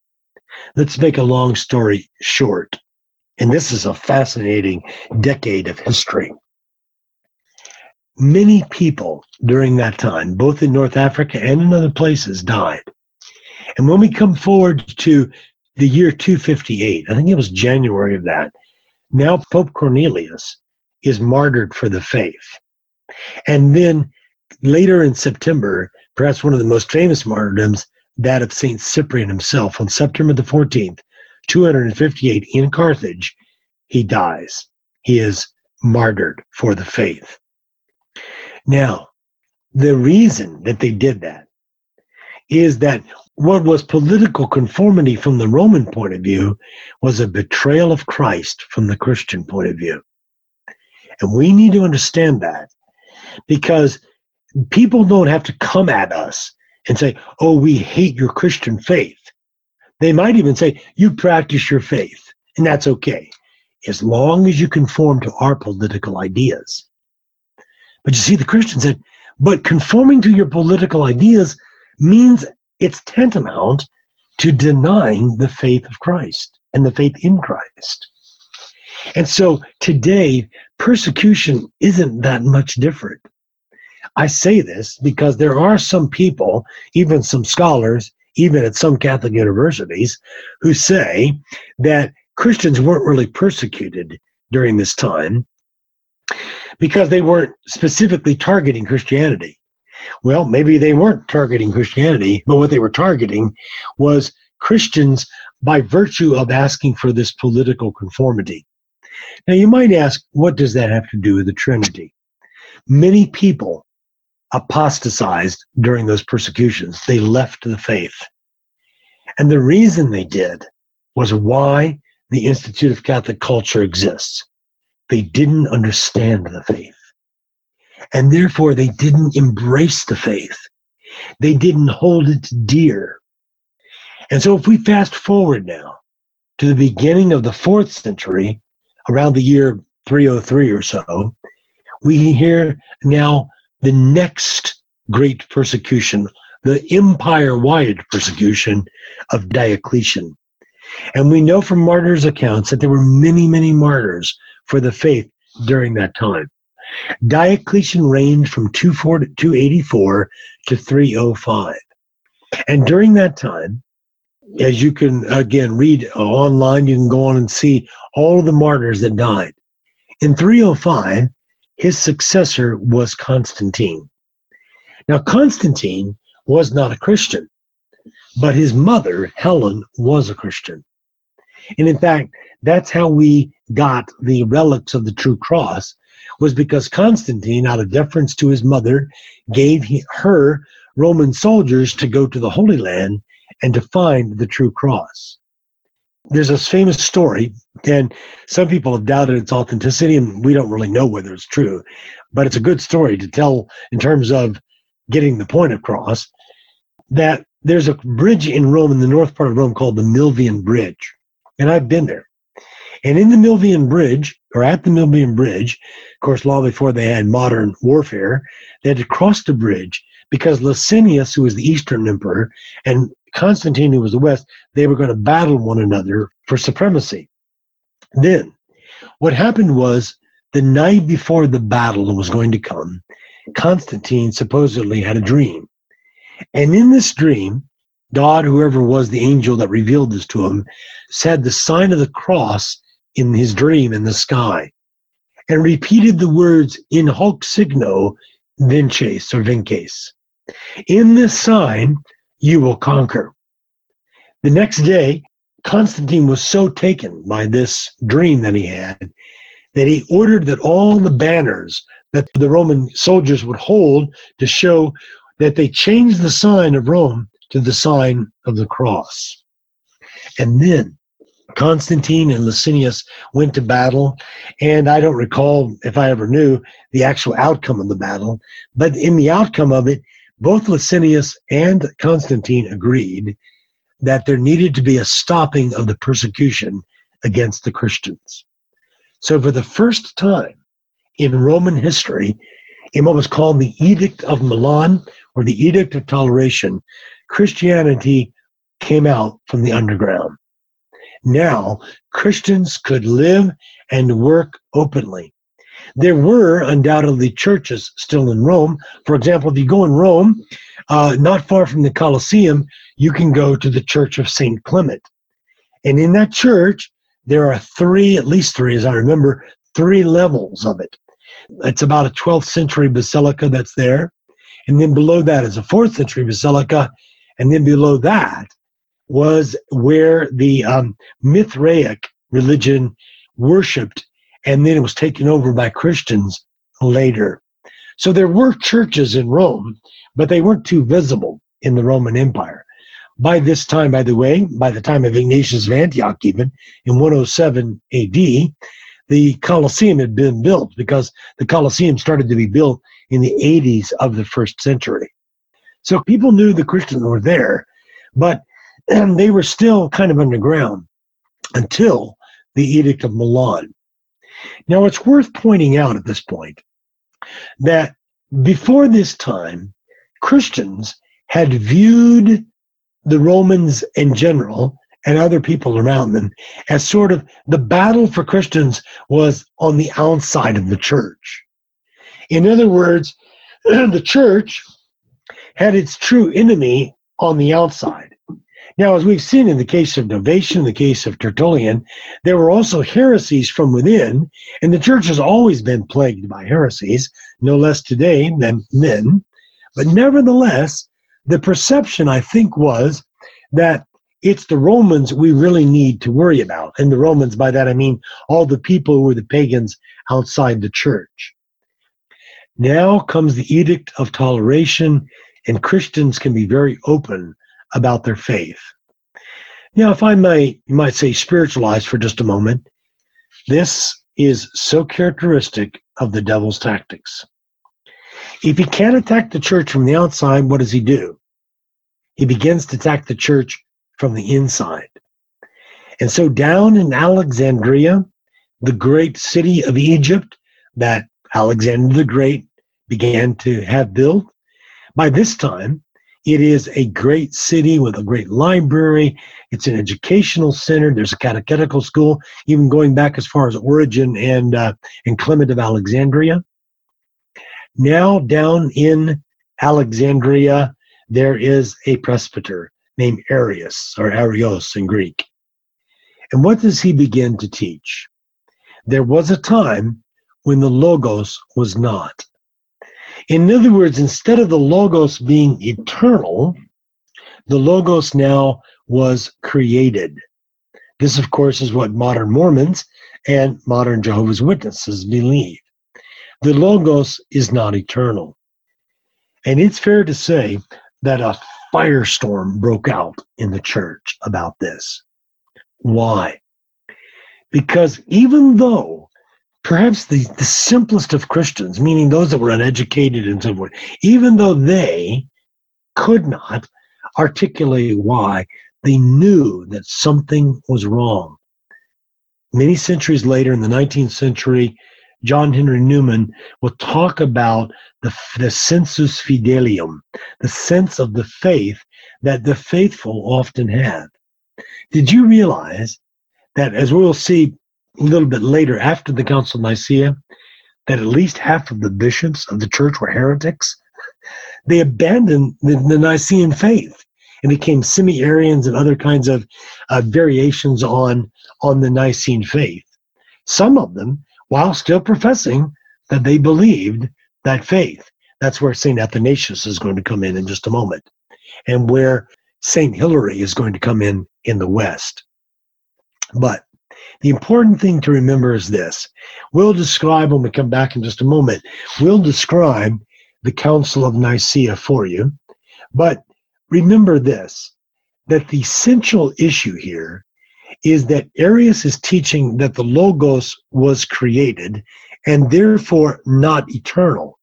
Let's make a long story short. And this is a fascinating decade of history. Many people during that time, both in North Africa and in other places, died. And when we come forward to the year 258, I think it was January of that, now Pope Cornelius is martyred for the faith. And then later in September, perhaps one of the most famous martyrdoms, that of St. Cyprian himself, on September the 14th, 258 in Carthage, he dies. He is martyred for the faith. Now, the reason that they did that is that what was political conformity from the Roman point of view was a betrayal of Christ from the Christian point of view. And we need to understand that because people don't have to come at us and say, oh, we hate your Christian faith. They might even say, you practice your faith, and that's okay, as long as you conform to our political ideas. But you see, the Christian said, but conforming to your political ideas means it's tantamount to denying the faith of Christ and the faith in Christ. And so today, persecution isn't that much different. I say this because there are some people, even some scholars, even at some Catholic universities, who say that Christians weren't really persecuted during this time because they weren't specifically targeting Christianity. Well, maybe they weren't targeting Christianity, but what they were targeting was Christians by virtue of asking for this political conformity. Now, you might ask, what does that have to do with the Trinity? Many people apostatized during those persecutions. They left the faith. And the reason they did was why the Institute of Catholic Culture exists. They didn't understand the faith. And therefore, they didn't embrace the faith. They didn't hold it dear. And so, if we fast forward now to the beginning of the fourth century, around the year 303 or so, we hear now the next great persecution, the empire wide persecution of Diocletian. And we know from martyrs' accounts that there were many, many martyrs for the faith during that time. Diocletian reigned from 284 to 305. And during that time, as you can again read online, you can go on and see all of the martyrs that died. In 305, his successor was Constantine. Now, Constantine was not a Christian, but his mother, Helen, was a Christian. And in fact, that's how we got the relics of the true cross, was because Constantine, out of deference to his mother, gave her Roman soldiers to go to the Holy Land and to find the true cross. There's this famous story, and some people have doubted its authenticity, and we don't really know whether it's true, but it's a good story to tell in terms of getting the point across that there's a bridge in Rome, in the north part of Rome, called the Milvian Bridge. And I've been there. And in the Milvian Bridge, or at the Milvian Bridge, of course, long before they had modern warfare, they had to cross the bridge because Licinius, who was the Eastern Emperor, and Constantine, who was the West, they were going to battle one another for supremacy. Then, what happened was the night before the battle was going to come, Constantine supposedly had a dream. And in this dream, God, whoever was the angel that revealed this to him, said the sign of the cross in his dream in the sky and repeated the words in hoc signo vinces or vinces. In this sign, you will conquer. The next day, Constantine was so taken by this dream that he had that he ordered that all the banners that the Roman soldiers would hold to show that they changed the sign of Rome to the sign of the cross. And then Constantine and Licinius went to battle, and I don't recall if I ever knew the actual outcome of the battle, but in the outcome of it, both Licinius and Constantine agreed that there needed to be a stopping of the persecution against the Christians. So, for the first time in Roman history, in what was called the Edict of Milan or the Edict of Toleration, Christianity came out from the underground. Now, Christians could live and work openly. There were undoubtedly churches still in Rome. For example, if you go in Rome, uh, not far from the Colosseum, you can go to the Church of St. Clement. And in that church, there are three, at least three, as I remember, three levels of it. It's about a 12th century basilica that's there. And then below that is a 4th century basilica. And then below that was where the um, Mithraic religion worshipped and then it was taken over by Christians later. So there were churches in Rome, but they weren't too visible in the Roman Empire. By this time, by the way, by the time of Ignatius of Antioch, even in 107 AD, the Colosseum had been built because the Colosseum started to be built in the 80s of the first century. So people knew the Christians were there, but *clears throat* they were still kind of underground until the Edict of Milan. Now, it's worth pointing out at this point that before this time, Christians had viewed the Romans in general and other people around them as sort of the battle for Christians was on the outside of the church. In other words, *clears throat* the church had its true enemy on the outside. Now, as we've seen in the case of Novatian, the case of Tertullian, there were also heresies from within, and the church has always been plagued by heresies, no less today than then. But nevertheless, the perception, I think, was that it's the Romans we really need to worry about. And the Romans, by that I mean all the people who were the pagans outside the church. Now comes the Edict of Toleration, and Christians can be very open about their faith. Now, if I may, you might say spiritualized for just a moment, this is so characteristic of the devil's tactics. If he can't attack the church from the outside, what does he do? He begins to attack the church from the inside. And so, down in Alexandria, the great city of Egypt that Alexander the Great began to have built, by this time, it is a great city with a great library. It's an educational center. There's a catechetical school, even going back as far as Origen and uh, and Clement of Alexandria. Now down in Alexandria, there is a presbyter named Arius or Arios in Greek. And what does he begin to teach? There was a time when the Logos was not. In other words, instead of the Logos being eternal, the Logos now was created. This, of course, is what modern Mormons and modern Jehovah's Witnesses believe. The Logos is not eternal. And it's fair to say that a firestorm broke out in the church about this. Why? Because even though perhaps the, the simplest of Christians, meaning those that were uneducated and so forth, even though they could not articulate why, they knew that something was wrong. Many centuries later, in the 19th century, John Henry Newman will talk about the, the sensus fidelium, the sense of the faith that the faithful often have. Did you realize that, as we'll see a little bit later after the Council of Nicaea that at least half of the bishops of the church were heretics. *laughs* They abandoned the, the Nicene faith and became semi-Arians and other kinds of uh, variations on on the Nicene faith. Some of them, while still professing that they believed that faith. That's where Saint Athanasius is going to come in in just a moment, and where Saint Hilary is going to come in in the West. But the important thing to remember is this. We'll describe, when we come back in just a moment, we'll describe the Council of Nicaea for you. But remember this that the central issue here is that Arius is teaching that the Logos was created and therefore not eternal.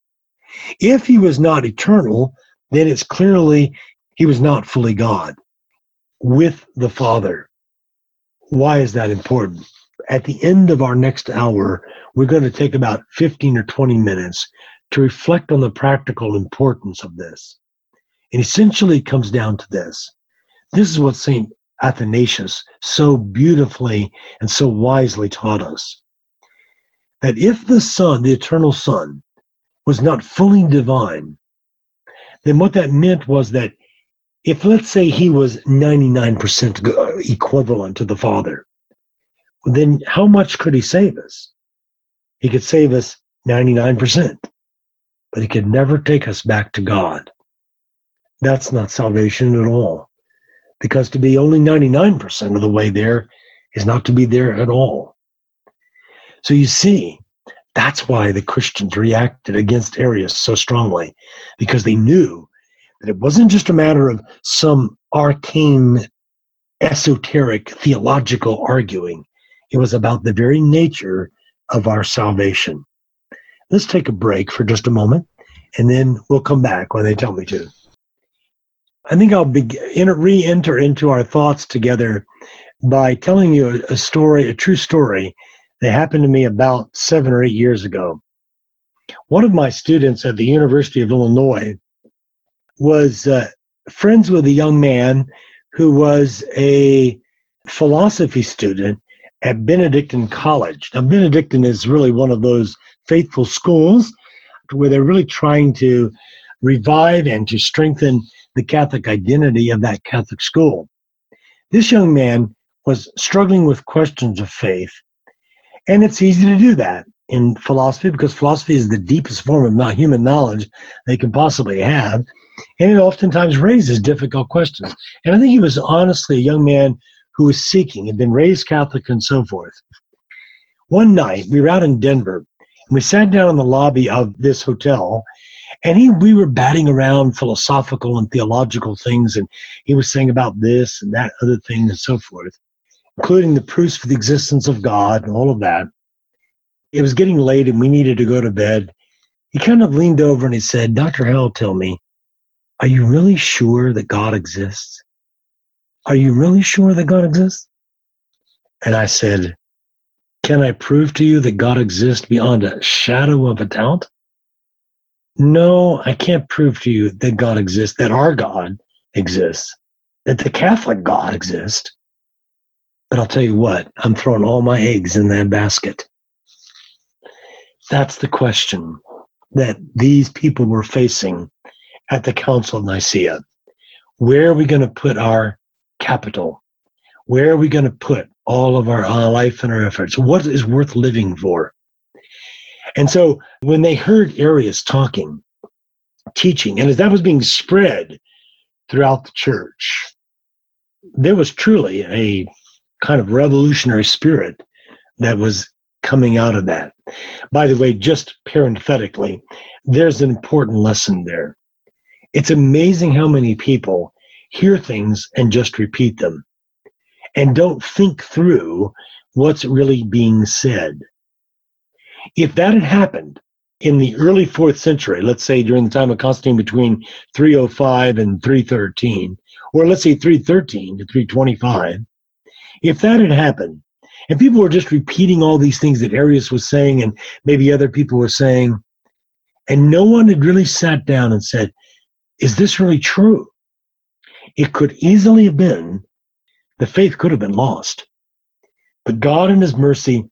If he was not eternal, then it's clearly he was not fully God with the Father. Why is that important? At the end of our next hour, we're going to take about 15 or 20 minutes to reflect on the practical importance of this. And essentially it comes down to this. This is what St. Athanasius so beautifully and so wisely taught us. That if the Son, the eternal Son, was not fully divine, then what that meant was that if let's say he was 99% equivalent to the Father, then how much could he save us? He could save us 99%, but he could never take us back to God. That's not salvation at all. Because to be only 99% of the way there is not to be there at all. So you see, that's why the Christians reacted against Arius so strongly, because they knew that it wasn't just a matter of some arcane, esoteric, theological arguing. It was about the very nature of our salvation. Let's take a break for just a moment, and then we'll come back when they tell me to. I think I'll re-enter into our thoughts together by telling you a story, a true story that happened to me about seven or eight years ago. One of my students at the University of Illinois was uh, friends with a young man who was a philosophy student at Benedictine College. Now, Benedictine is really one of those faithful schools where they're really trying to revive and to strengthen the Catholic identity of that Catholic school. This young man was struggling with questions of faith, and it's easy to do that in philosophy because philosophy is the deepest form of human knowledge they can possibly have, and it oftentimes raises difficult questions. And I think he was honestly a young man who was seeking, had been raised Catholic and so forth. One night, we were out in Denver, and we sat down in the lobby of this hotel, and he, we were batting around philosophical and theological things, and he was saying about this and that other thing and so forth, including the proofs for the existence of God and all of that. It was getting late, and we needed to go to bed. He kind of leaned over and he said, Dr. Howell, tell me, are you really sure that God exists? Are you really sure that God exists? And I said, Can I prove to you that God exists beyond a shadow of a doubt? No, I can't prove to you that God exists, that our God exists, that the Catholic God exists. But I'll tell you what, I'm throwing all my eggs in that basket. That's the question that these people were facing at the Council of Nicaea. Where are we going to put our capital? Where are we going to put all of our uh, life and our efforts? What is worth living for? And so when they heard Arius talking, teaching, and as that was being spread throughout the church, there was truly a kind of revolutionary spirit that was coming out of that. By the way, just parenthetically, there's an important lesson there. It's amazing how many people hear things and just repeat them and don't think through what's really being said. If that had happened in the early fourth century, let's say during the time of Constantine between 305 and 313, or let's say 313 to 325, if that had happened, and people were just repeating all these things that Arius was saying and maybe other people were saying, and no one had really sat down and said, Is this really true? It could easily have been, the faith could have been lost. But God, in His mercy,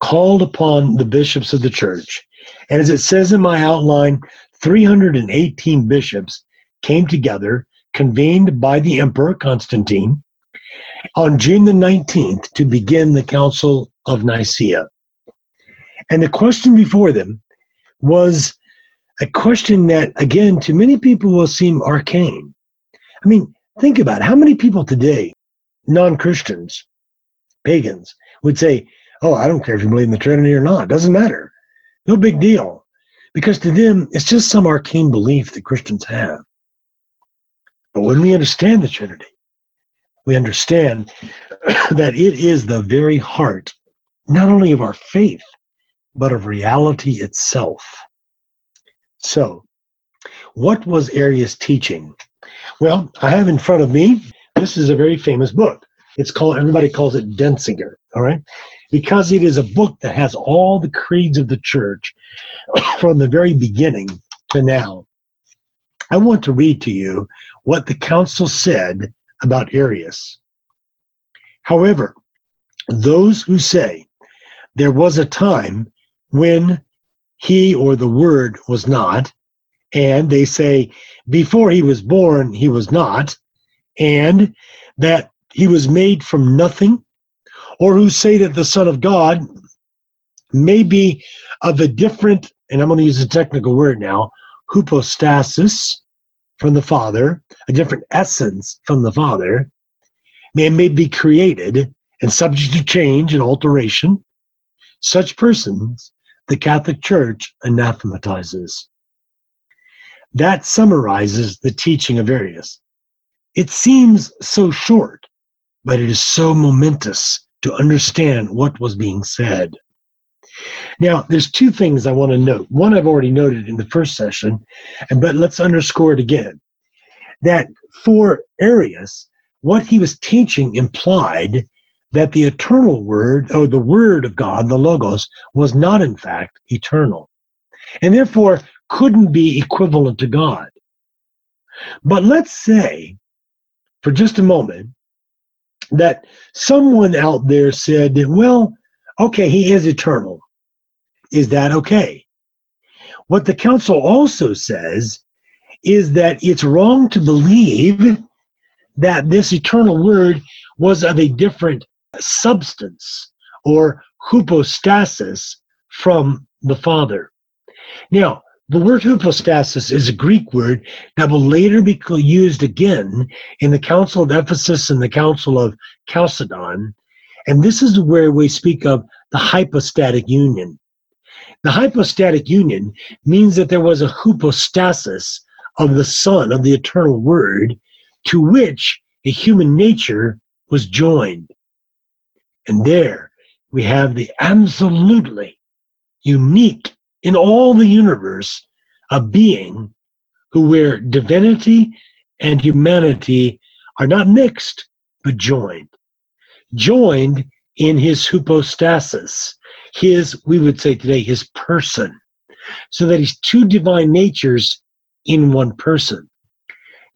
called upon the bishops of the church. And as it says in my outline, 318 bishops came together, convened by the Emperor Constantine, on June the 19th to begin the Council of Nicaea. And the question before them was a question that, again, to many people will seem arcane. I mean, think about it. how many people today, non Christians, pagans, would say, Oh, I don't care if you believe in the Trinity or not. It doesn't matter. No big deal. Because to them, it's just some arcane belief that Christians have. But when we understand the Trinity, we understand *coughs* that it is the very heart, not only of our faith, but of reality itself. So, what was Arius teaching well, I have in front of me, this is a very famous book. It's called, everybody calls it Denzinger, all right? Because it is a book that has all the creeds of the church *coughs* from the very beginning to now. I want to read to you what the council said about Arius. However, those who say there was a time when he or the word was not, and they say before he was born, he was not, and that he was made from nothing, or who say that the Son of God may be of a different, and I'm going to use a technical word now, hypostasis from the Father, a different essence from the Father, may, may be created and subject to change and alteration. Such persons the Catholic Church anathematizes. That summarizes the teaching of Arius. It seems so short, but it is so momentous to understand what was being said. Now, there's two things I want to note. One I've already noted in the first session, but let's underscore it again. That for Arius, what he was teaching implied that the eternal word, or the word of God, the Logos, was not in fact eternal. And therefore, couldn't be equivalent to God. But let's say, for just a moment, that someone out there said, well, okay, he is eternal. Is that okay? What the council also says is that it's wrong to believe that this eternal word was of a different substance or hypostasis from the Father. Now, the word hypostasis is a Greek word that will later be used again in the Council of Ephesus and the Council of Chalcedon. And this is where we speak of the hypostatic union. The hypostatic union means that there was a hypostasis of the Son, of the eternal Word, to which a human nature was joined. And there we have the absolutely unique in all the universe a being who where divinity and humanity are not mixed but joined. Joined in his hypostasis his we would say today his person so that he's two divine natures in one person.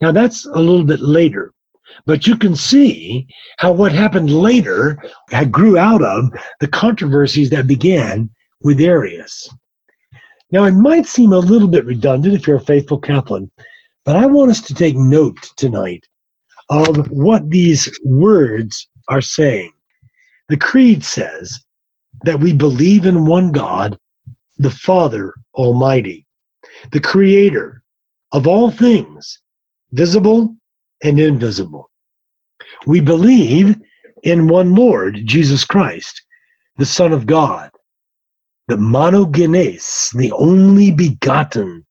Now that's a little bit later but you can see how what happened later had grew out of the controversies that began with Arius. Now, it might seem a little bit redundant if you're a faithful Catholic, but I want us to take note tonight of what these words are saying. The Creed says that we believe in one God, the Father Almighty, the Creator of all things, visible and invisible. We believe in one Lord, Jesus Christ, the Son of God, the monogenes, the only begotten,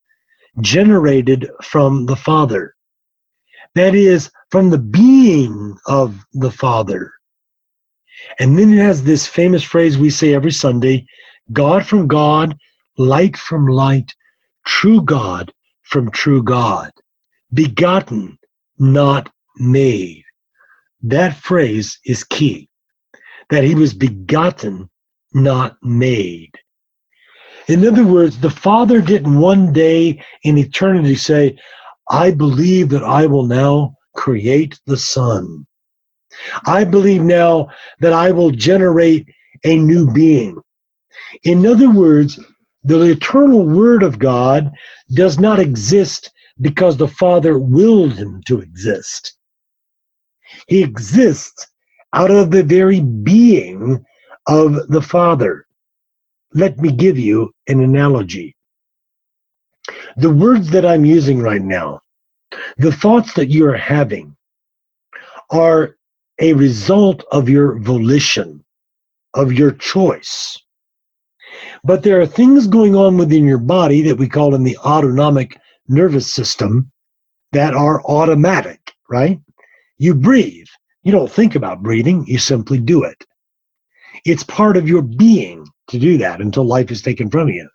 generated from the Father. That is, from the being of the Father. And then it has this famous phrase we say every Sunday God from God, light from light, true God from true God, begotten, not made. That phrase is key. That he was begotten, not made. In other words, the Father didn't one day in eternity say, I believe that I will now create the Son. I believe now that I will generate a new being. In other words, the eternal Word of God does not exist because the Father willed him to exist. He exists out of the very being of the Father. Let me give you an analogy. The words that I'm using right now, the thoughts that you are having, are a result of your volition, of your choice. But there are things going on within your body that we call in the autonomic nervous system that are automatic, right? You breathe. You don't think about breathing, you simply do it. It's part of your being to do that until life is taken from you.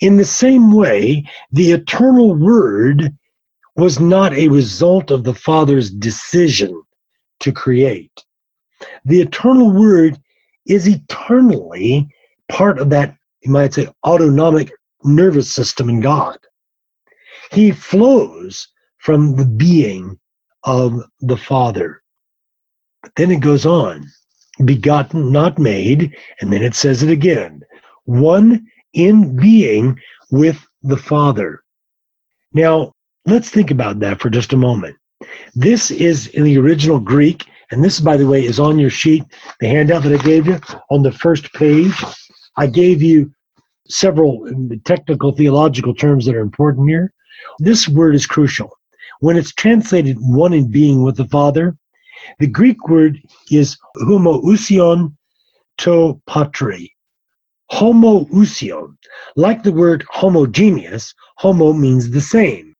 In the same way, the eternal word was not a result of the Father's decision to create. The eternal word is eternally part of that, you might say, autonomic nervous system in God. He flows from the being of the Father. But then it goes on begotten, not made, and then it says it again one in being with the Father. Now, let's think about that for just a moment. This is in the original Greek, and this, by the way, is on your sheet, the handout that I gave you on the first page. I gave you several technical theological terms that are important here. This word is crucial. When it's translated one in being with the Father, the Greek word is homoousion to patri. Homoousion. Like the word homogeneous, homo means the same.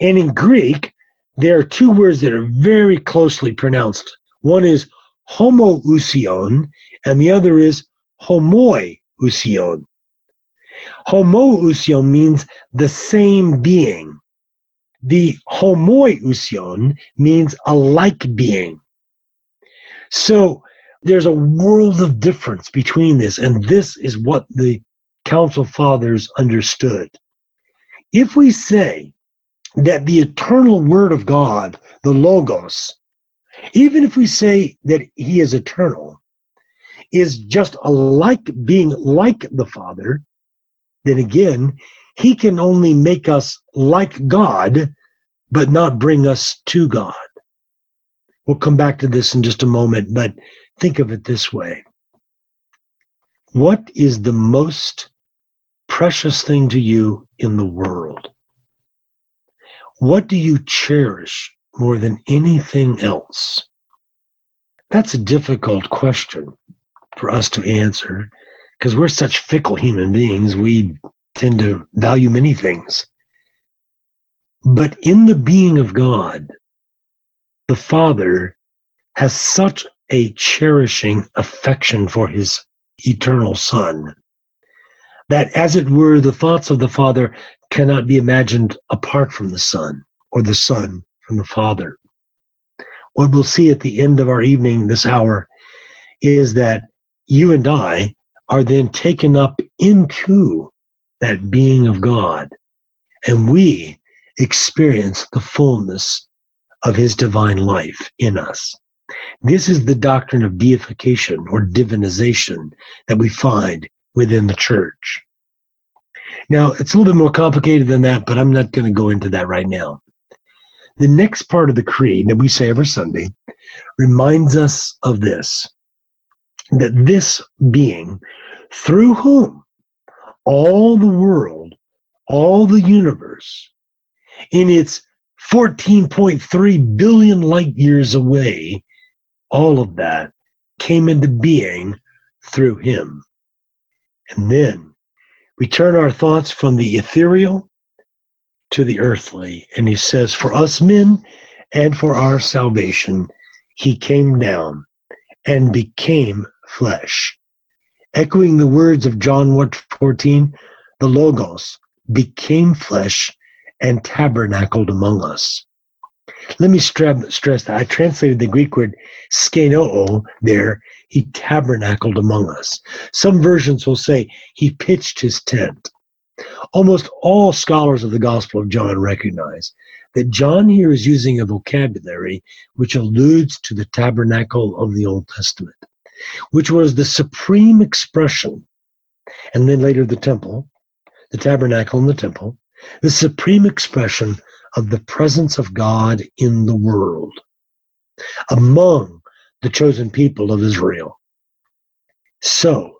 And in Greek, there are two words that are very closely pronounced. One is homoousion, and the other is homoiousion. Homoousion means the same being. The homoiousion means a like being. So there's a world of difference between this, and this is what the Council Fathers understood. If we say that the eternal Word of God, the Logos, even if we say that he is eternal, is just a like being like the Father, then again, he can only make us like God, but not bring us to God. We'll come back to this in just a moment, but think of it this way. What is the most precious thing to you in the world? What do you cherish more than anything else? That's a difficult question for us to answer because we're such fickle human beings. We tend to value many things. But in the being of God, the Father has such a cherishing affection for his eternal Son that, as it were, the thoughts of the Father cannot be imagined apart from the Son or the Son from the Father. What we'll see at the end of our evening this hour is that you and I are then taken up into that being of God, and we experience the fullness of his divine life in us. This is the doctrine of deification or divinization that we find within the church. Now, it's a little bit more complicated than that, but I'm not going to go into that right now. The next part of the creed that we say every Sunday reminds us of this that this being through whom all the world, all the universe, in its 14.3 billion light years away, all of that came into being through him. And then we turn our thoughts from the ethereal to the earthly. And he says, For us men and for our salvation, he came down and became flesh. Echoing the words of John 14, the Logos became flesh and tabernacled among us. Let me stress that I translated the Greek word skenoo there. He tabernacled among us. Some versions will say he pitched his tent. Almost all scholars of the Gospel of John recognize that John here is using a vocabulary which alludes to the tabernacle of the Old Testament, which was the supreme expression, and then later the temple, the tabernacle and the temple, the supreme expression of the presence of God in the world among the chosen people of Israel. So,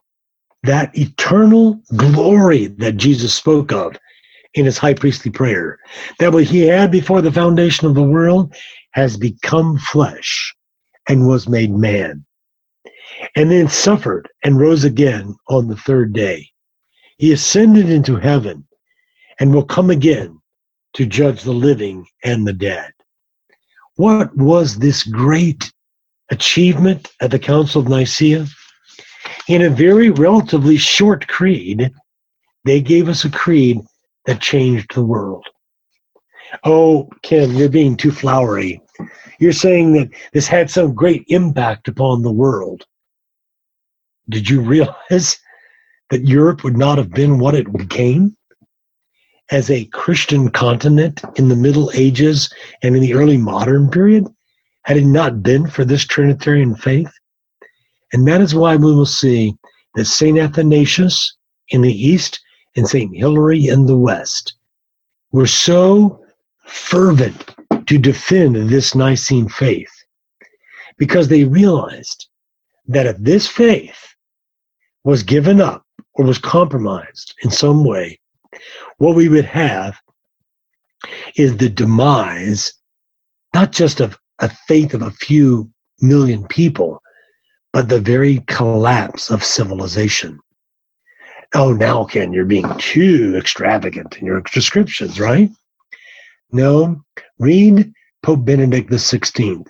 that eternal glory that Jesus spoke of in his high priestly prayer, that what he had before the foundation of the world has become flesh and was made man, and then suffered and rose again on the third day. He ascended into heaven and will come again to judge the living and the dead. What was this great achievement at the Council of Nicaea? In a very relatively short creed, they gave us a creed that changed the world. Oh, Ken, you're being too flowery. You're saying that this had some great impact upon the world. Did you realize *laughs* that Europe would not have been what it became? as a Christian continent in the Middle Ages and in the early modern period had it not been for this Trinitarian faith. And that is why we will see that St. Athanasius in the East and St. Hilary in the West were so fervent to defend this Nicene faith because they realized that if this faith was given up or was compromised in some way, what we would have is the demise, not just of a faith of a few million people, but the very collapse of civilization. Oh, now, Ken, you're being too extravagant in your descriptions, right? No, read Pope Benedict XVI.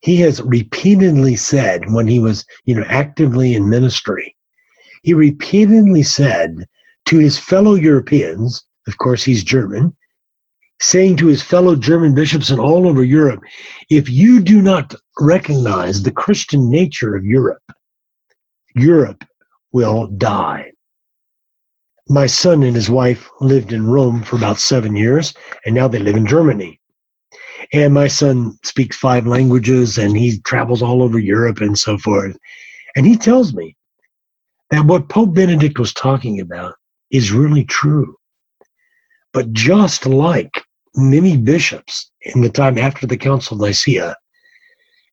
He has repeatedly said when he was, you know, actively in ministry, he repeatedly said to his fellow Europeans, of course, he's German, saying to his fellow German bishops and all over Europe, if you do not recognize the Christian nature of Europe, Europe will die. My son and his wife lived in Rome for about seven years, and now they live in Germany. And my son speaks five languages and he travels all over Europe and so forth. And he tells me that what Pope Benedict was talking about is really true. But just like many bishops in the time after the Council of Nicaea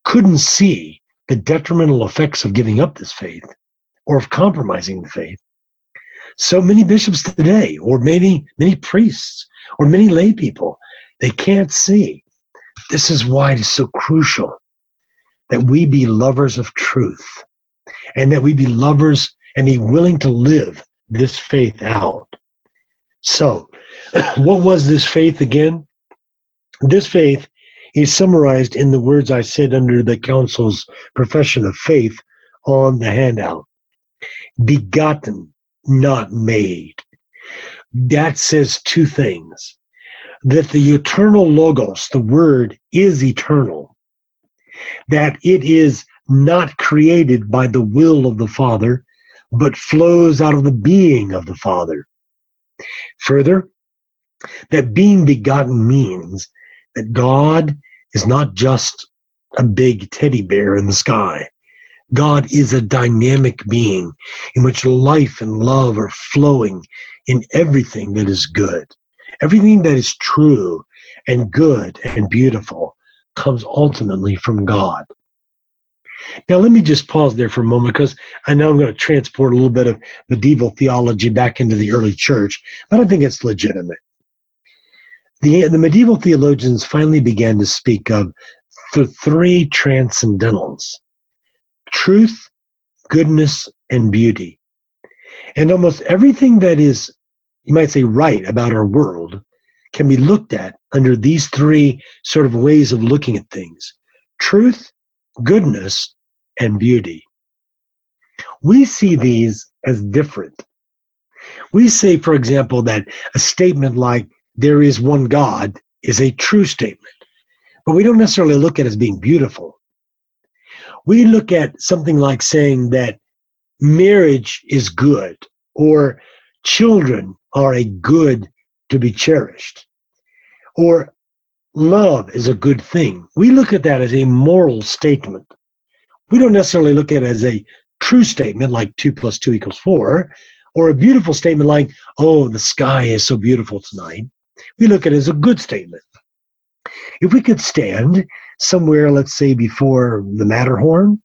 couldn't see the detrimental effects of giving up this faith or of compromising the faith, so many bishops today, or many, many priests, or many lay people, they can't see. This is why it is so crucial that we be lovers of truth and that we be lovers and be willing to live this faith out. So, *clears throat* what was this faith again? This faith is summarized in the words I said under the council's profession of faith on the handout begotten, not made. That says two things that the eternal Logos, the Word, is eternal, that it is not created by the will of the Father, but flows out of the being of the Father. Further, that being begotten means that God is not just a big teddy bear in the sky. God is a dynamic being in which life and love are flowing in everything that is good. Everything that is true and good and beautiful comes ultimately from God. Now, let me just pause there for a moment because I know I'm going to transport a little bit of medieval theology back into the early church, but I think it's legitimate. The, the medieval theologians finally began to speak of the three transcendentals truth, goodness, and beauty. And almost everything that is, you might say, right about our world can be looked at under these three sort of ways of looking at things truth, goodness, and beauty. We see these as different. We say, for example, that a statement like, there is one God, is a true statement, but we don't necessarily look at it as being beautiful we look at something like saying that marriage is good or children are a good to be cherished or love is a good thing. We look at that as a moral statement. We don't necessarily look at it as a true statement like 2 plus 2 equals 4 or a beautiful statement like, oh, the sky is so beautiful tonight. We look at it as a good statement. If we could stand somewhere, let's say, before the Matterhorn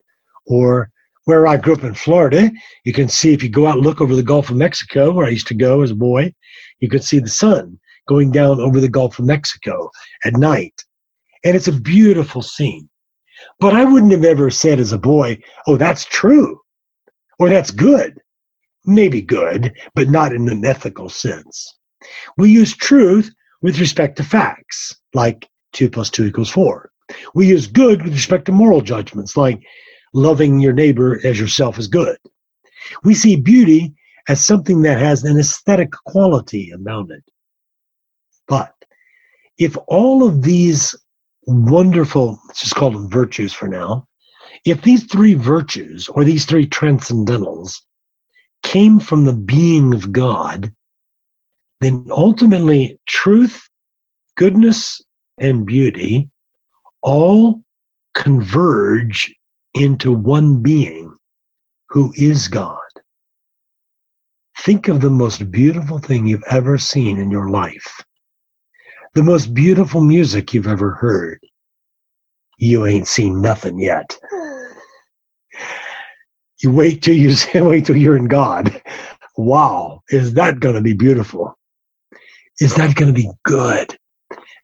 or where I grew up in Florida, you can see if you go out and look over the Gulf of Mexico, where I used to go as a boy, you could see the sun going down over the Gulf of Mexico at night. And it's a beautiful scene. But I wouldn't have ever said as a boy, oh, that's true or that's good. Maybe good, but not in an ethical sense. We use truth with respect to facts, like 2 plus 2 equals 4. We use good with respect to moral judgments, like loving your neighbor as yourself is good. We see beauty as something that has an aesthetic quality about it. But if all of these wonderful, let's just call them virtues for now, if these three virtues or these three transcendentals came from the being of God, then ultimately truth, goodness, and beauty all converge into one being who is God. Think of the most beautiful thing you've ever seen in your life, the most beautiful music you've ever heard. You ain't seen nothing yet. You wait till you *laughs* wait till you're in God. Wow, is that going to be beautiful? Is that going to be good?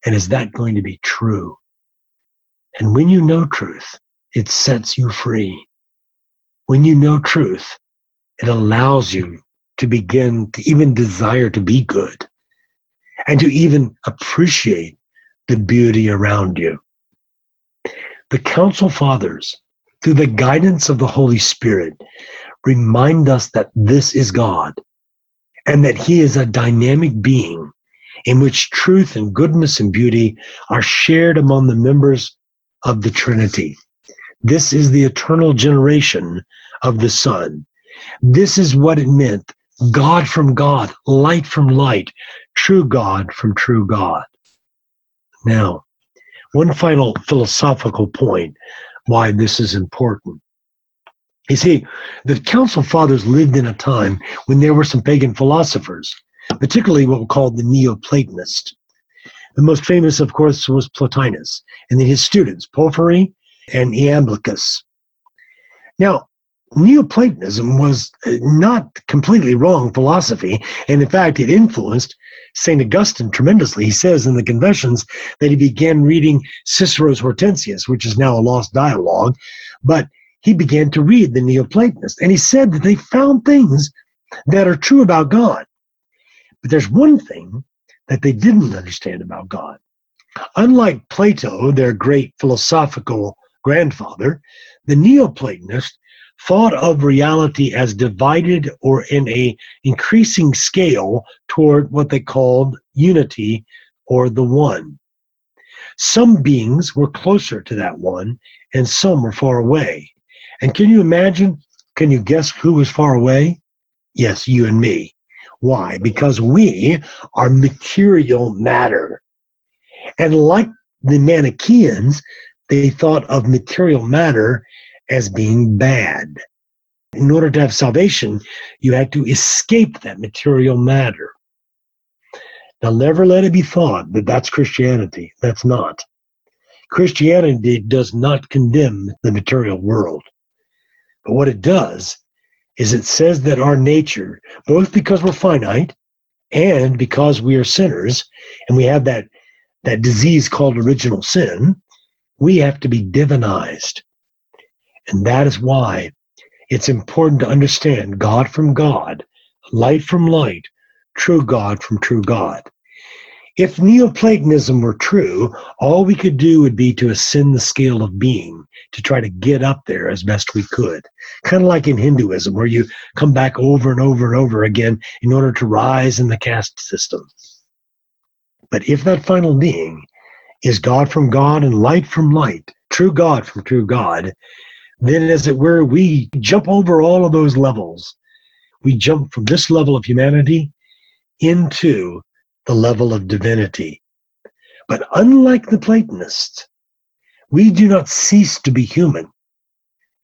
And is that going to be true? And when you know truth, it sets you free. When you know truth, it allows you to begin to even desire to be good and to even appreciate the beauty around you. The Council Fathers, through the guidance of the Holy Spirit, remind us that this is God and that He is a dynamic being in which truth and goodness and beauty are shared among the members of the Trinity. This is the eternal generation of the Son. This is what it meant God from God, light from light, true God from true God. Now, one final philosophical point why this is important. You see, the Council Fathers lived in a time when there were some pagan philosophers, particularly what were called the Neoplatonists. The most famous, of course, was Plotinus, and then his students, Porphyry and Iamblichus. Now, Neoplatonism was uh, not completely wrong philosophy, and in fact, it influenced St. Augustine tremendously. He says in the Confessions that he began reading Cicero's Hortensius, which is now a lost dialogue, but he began to read the Neoplatonists, and he said that they found things that are true about God. But there's one thing that they didn't understand about God. Unlike Plato, their great philosophical grandfather, the Neoplatonist thought of reality as divided or in a increasing scale toward what they called unity or the one. Some beings were closer to that one and some were far away. And can you imagine? Can you guess who was far away? Yes, you and me. Why? Because we are material matter. And like the Manichaeans, they thought of material matter as being bad. In order to have salvation, you had to escape that material matter. Now, never let it be thought that that's Christianity. That's not. Christianity does not condemn the material world. But what it does is it says that our nature, both because we're finite and because we are sinners, and we have that, that disease called original sin, we have to be divinized. And that is why it's important to understand God from God, light from light, true God from true God. If Neoplatonism were true, all we could do would be to ascend the scale of being, to try to get up there as best we could. Kind of like in Hinduism, where you come back over and over and over again in order to rise in the caste system. But if that final being is God from God and light from light, true God from true God, then as it were, we jump over all of those levels. We jump from this level of humanity into the level of divinity. But unlike the Platonists, we do not cease to be human.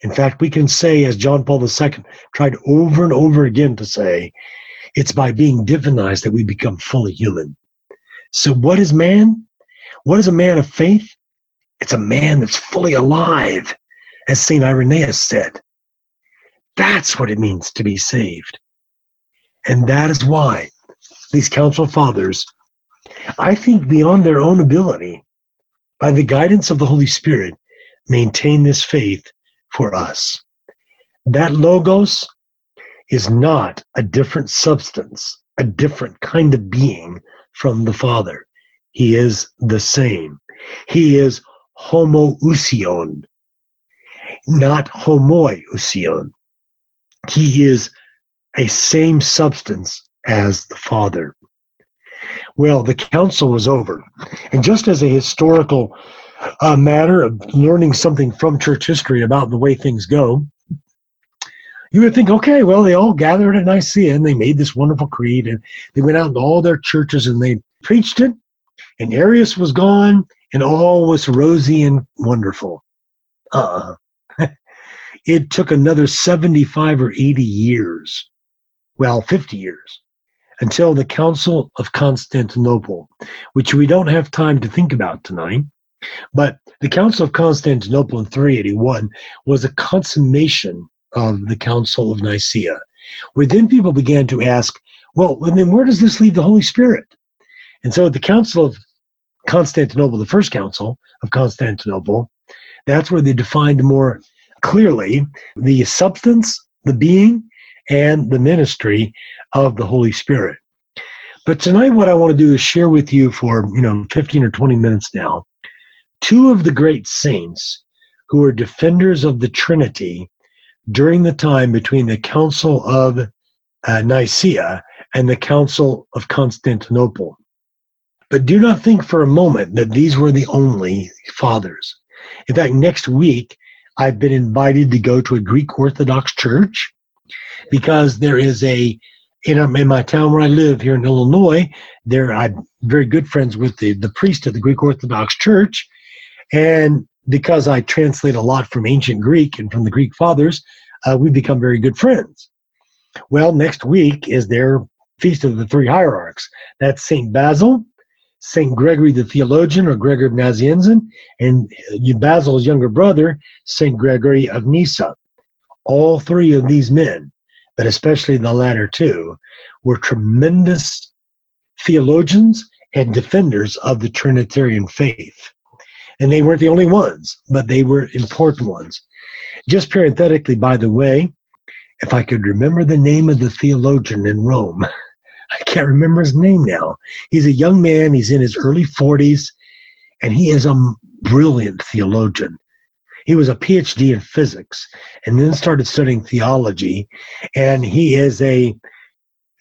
In fact, we can say, as John Paul II tried over and over again to say, it's by being divinized that we become fully human. So, what is man? What is a man of faith? It's a man that's fully alive as St. Irenaeus said. That's what it means to be saved. And that is why these council fathers, I think beyond their own ability, by the guidance of the Holy Spirit, maintain this faith for us. That logos is not a different substance, a different kind of being from the Father. He is the same. He is homoousion, not homoiousion. He is a same substance as the Father. Well, the council was over. And just as a historical uh, matter of learning something from church history about the way things go, you would think, okay, well, they all gathered at Nicaea and they made this wonderful creed and they went out to all their churches and they preached it, and Arius was gone and all was rosy and wonderful. Uh, it took another 75 or 80 years, well, 50 years, until the Council of Constantinople, which we don't have time to think about tonight. But the Council of Constantinople in 381 was a consummation of the Council of Nicaea, where then people began to ask, well, then where does this leave the Holy Spirit? And so at the Council of Constantinople, the first Council of Constantinople, that's where they defined more clearly the substance, the being, and the ministry of the Holy Spirit. But tonight, what I want to do is share with you for, you know, 15 or 20 minutes now, two of the great saints who were defenders of the Trinity during the time between the Council of uh, Nicaea and the Council of Constantinople. But do not think for a moment that these were the only fathers. In fact, next week, I've been invited to go to a Greek Orthodox church because there is a in, in my town where I live here in Illinois. There, I'm very good friends with the, the priest of the Greek Orthodox Church, And because I translate a lot from ancient Greek and from the Greek fathers, uh, we've become very good friends. Well, next week is their Feast of the Three Hierarchs. That's St. Basil, St. Gregory the Theologian or Gregory of Nazianzen, and uh, Basil's younger brother, St. Gregory of Nyssa. All three of these men, but especially the latter two, were tremendous theologians and defenders of the Trinitarian faith. And they weren't the only ones, but they were important ones. Just parenthetically, by the way, if I could remember the name of the theologian in Rome, *laughs* I can't remember his name now. He's a young man, he's in his early 40s, and he is a brilliant theologian. He was a PhD in physics and then started studying theology, and he is a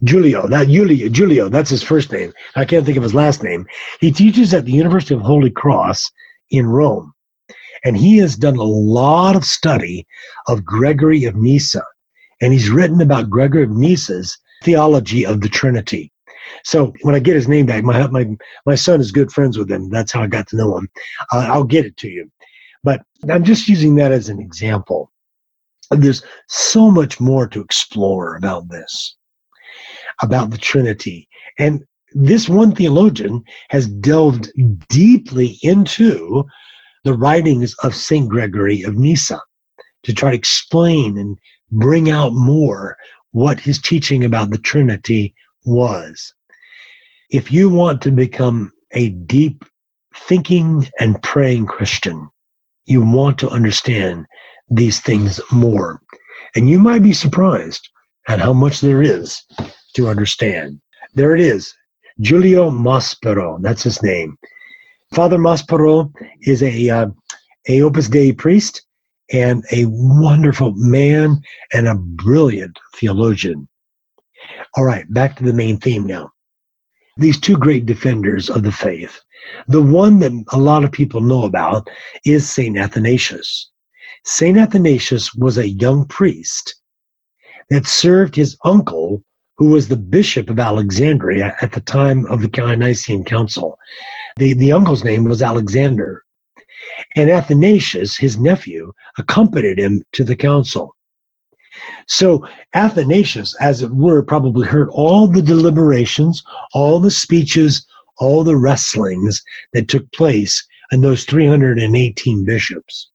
Julio, not Julio, Julio, that's his first name. I can't think of his last name. He teaches at the University of Holy Cross in Rome. And he has done a lot of study of Gregory of Nyssa. And he's written about Gregory of Nyssa's theology of the Trinity. So when I get his name back, my my my son is good friends with him. That's how I got to know him. Uh, I'll get it to you, but I'm just using that as an example. There's so much more to explore about this, about the Trinity, and this one theologian has delved deeply into the writings of Saint Gregory of Nyssa to try to explain and bring out more what his teaching about the Trinity was. If you want to become a deep thinking and praying Christian, you want to understand these things more. And you might be surprised at how much there is to understand. There it is. Giulio Maspero, that's his name. Father Maspero is a, uh, a Opus Dei priest and a wonderful man and a brilliant theologian. All right, back to the main theme now. These two great defenders of the faith. The one that a lot of people know about is St. Athanasius. St. Athanasius was a young priest that served his uncle, who was the bishop of Alexandria at the time of the Nicene Council. The, the uncle's name was Alexander. And Athanasius, his nephew, accompanied him to the council. So Athanasius, as it were, probably heard all the deliberations, all the speeches, all the wrestlings that took place in those 318 bishops.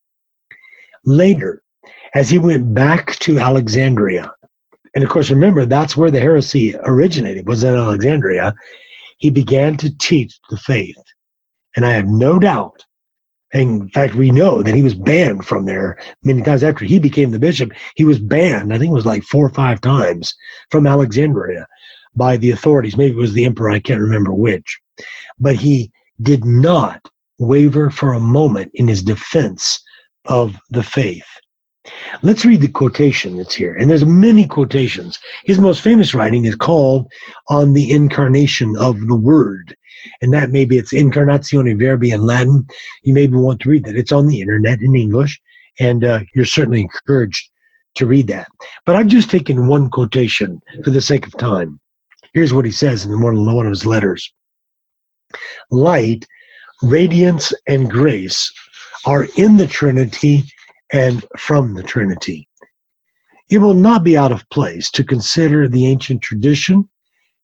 Later, as he went back to Alexandria, and of course, remember, that's where the heresy originated, was in Alexandria, he began to teach the faith. And I have no doubt in fact, we know that he was banned from there many times after he became the bishop. He was banned, I think it was like four or five times from Alexandria by the authorities. Maybe it was the emperor, I can't remember which. But he did not waver for a moment in his defense of the faith. Let's read the quotation that's here. And there's many quotations. His most famous writing is called On the Incarnation of the Word and that maybe it's Incarnatione Verbi in Latin. You maybe want to read that. It's on the internet in English, and uh, you're certainly encouraged to read that. But I've just taken one quotation for the sake of time. Here's what he says in one one of his letters Light, radiance, and grace are in the Trinity and from the Trinity. It will not be out of place to consider the ancient tradition,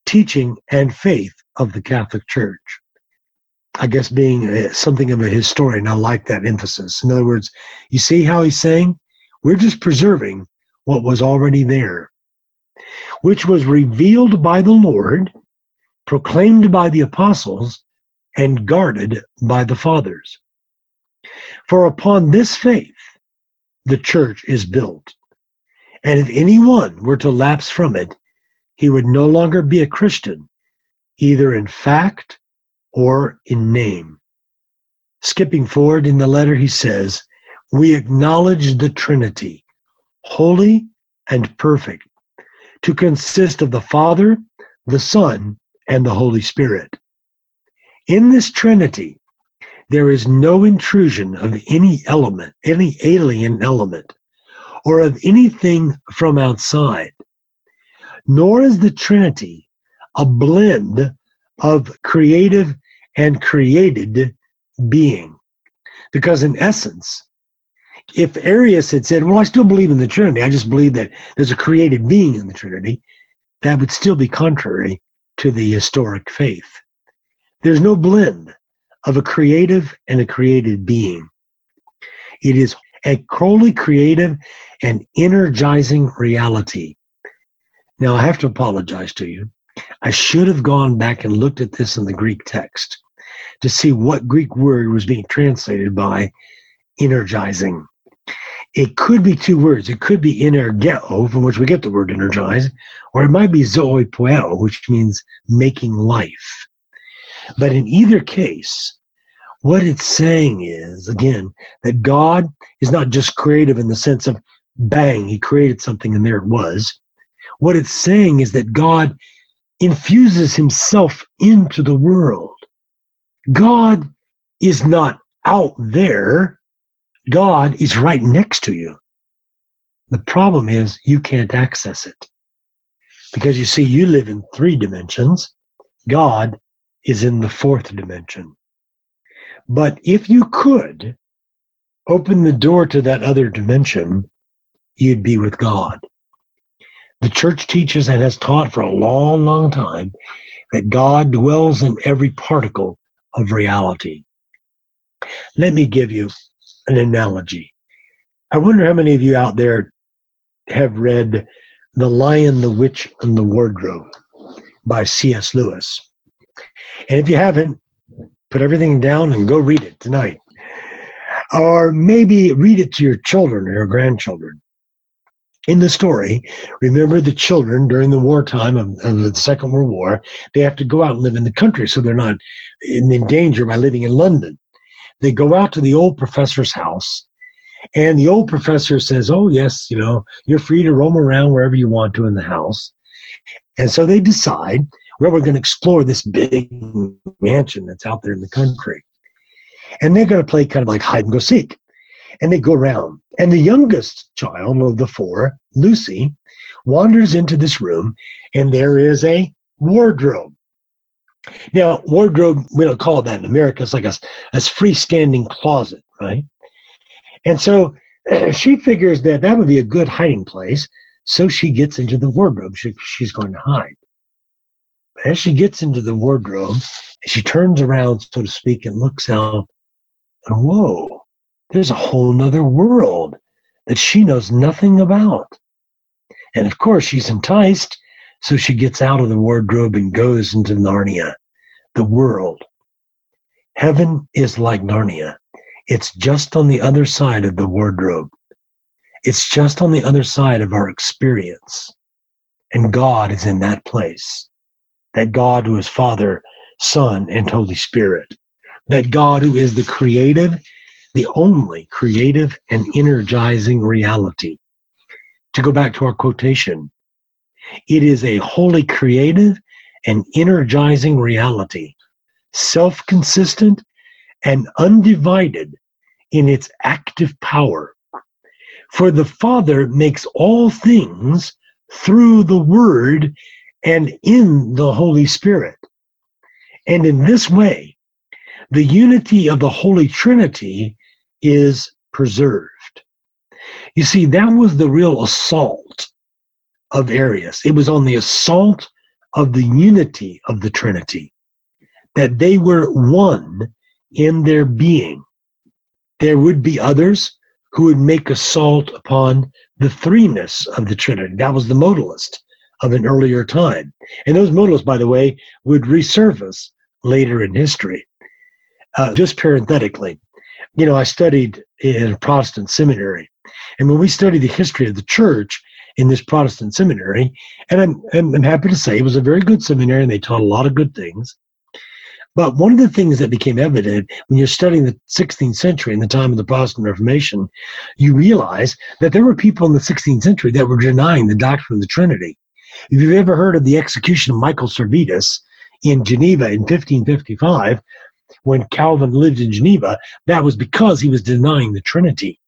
teaching, and faith of the Catholic Church. I guess being a, something of a historian, I like that emphasis. In other words, you see how he's saying? We're just preserving what was already there, which was revealed by the Lord, proclaimed by the apostles, and guarded by the fathers. For upon this faith, the church is built. And if anyone were to lapse from it, he would no longer be a Christian, either in fact or in name. Skipping forward in the letter, he says, We acknowledge the Trinity, holy and perfect, to consist of the Father, the Son, and the Holy Spirit. In this Trinity, there is no intrusion of any element, any alien element, or of anything from outside, nor is the Trinity a blend of creative and created being. Because in essence, if Arius had said, Well, I still believe in the Trinity, I just believe that there's a created being in the Trinity, that would still be contrary to the historic faith. There's no blend of a creative and a created being. It is a wholly creative and energizing reality. Now, I have to apologize to you. I should have gone back and looked at this in the Greek text to see what Greek word was being translated by energizing. It could be two words. It could be energeo, from which we get the word energize, or it might be zoe poeo, which means making life. But in either case, what it's saying is, again, that God is not just creative in the sense of bang, he created something and there it was. What it's saying is that God infuses himself into the world. God is not out there. God is right next to you. The problem is you can't access it. Because you see, you live in three dimensions. God is in the fourth dimension. But if you could open the door to that other dimension, you'd be with God. The church teaches and has taught for a long, long time that God dwells in every particle of reality. Let me give you an analogy. I wonder how many of you out there have read The Lion, the Witch, and the Wardrobe by C.S. Lewis. And if you haven't, put everything down and go read it tonight. Or maybe read it to your children or your grandchildren. In the story, remember the children during the wartime of, of the Second World War, they have to go out and live in the country so they're not in, in danger by living in London. They go out to the old professor's house and the old professor says, Oh, yes, you know, you're free to roam around wherever you want to in the house. And so they decide where we're going to explore this big mansion that's out there in the country. And they're going to play kind of like hide and go seek. And they go around. And the youngest child of the four, Lucy, wanders into this room, and there is a wardrobe. Now, wardrobe, we don't call it that in America. It's like a, a freestanding closet, right? And so *clears throat* she figures that that would be a good hiding place. So she gets into the wardrobe. She, she's going to hide as she gets into the wardrobe, she turns around, so to speak, and looks out, and whoa, there's a whole nother world that she knows nothing about. And of course, she's enticed, so she gets out of the wardrobe and goes into Narnia, the world. Heaven is like Narnia. It's just on the other side of the wardrobe. It's just on the other side of our experience. And God is in that place that God who is Father, Son, and Holy Spirit, that God who is the creative, the only creative and energizing reality. To go back to our quotation, it is a wholly creative and energizing reality, self consistent and undivided in its active power. For the Father makes all things through the Word and in the Holy Spirit. And in this way, the unity of the Holy Trinity is preserved. You see, that was the real assault of Arius. It was on the assault of the unity of the Trinity, that they were one in their being. There would be others who would make assault upon the threeness of the Trinity. That was the modalist of an earlier time. And those modalists, by the way, would resurface later in history. Uh, just parenthetically, you know, I studied in a Protestant seminary. And when we studied the history of the church in this Protestant seminary, and I'm, I'm, I'm happy to say it was a very good seminary and they taught a lot of good things. But one of the things that became evident when you're studying the 16th century in the time of the Protestant Reformation, you realize that there were people in the 16th century that were denying the doctrine of the Trinity. If you've ever heard of the execution of Michael Servetus in Geneva in 1555, when Calvin lived in Geneva, that was because he was denying the Trinity.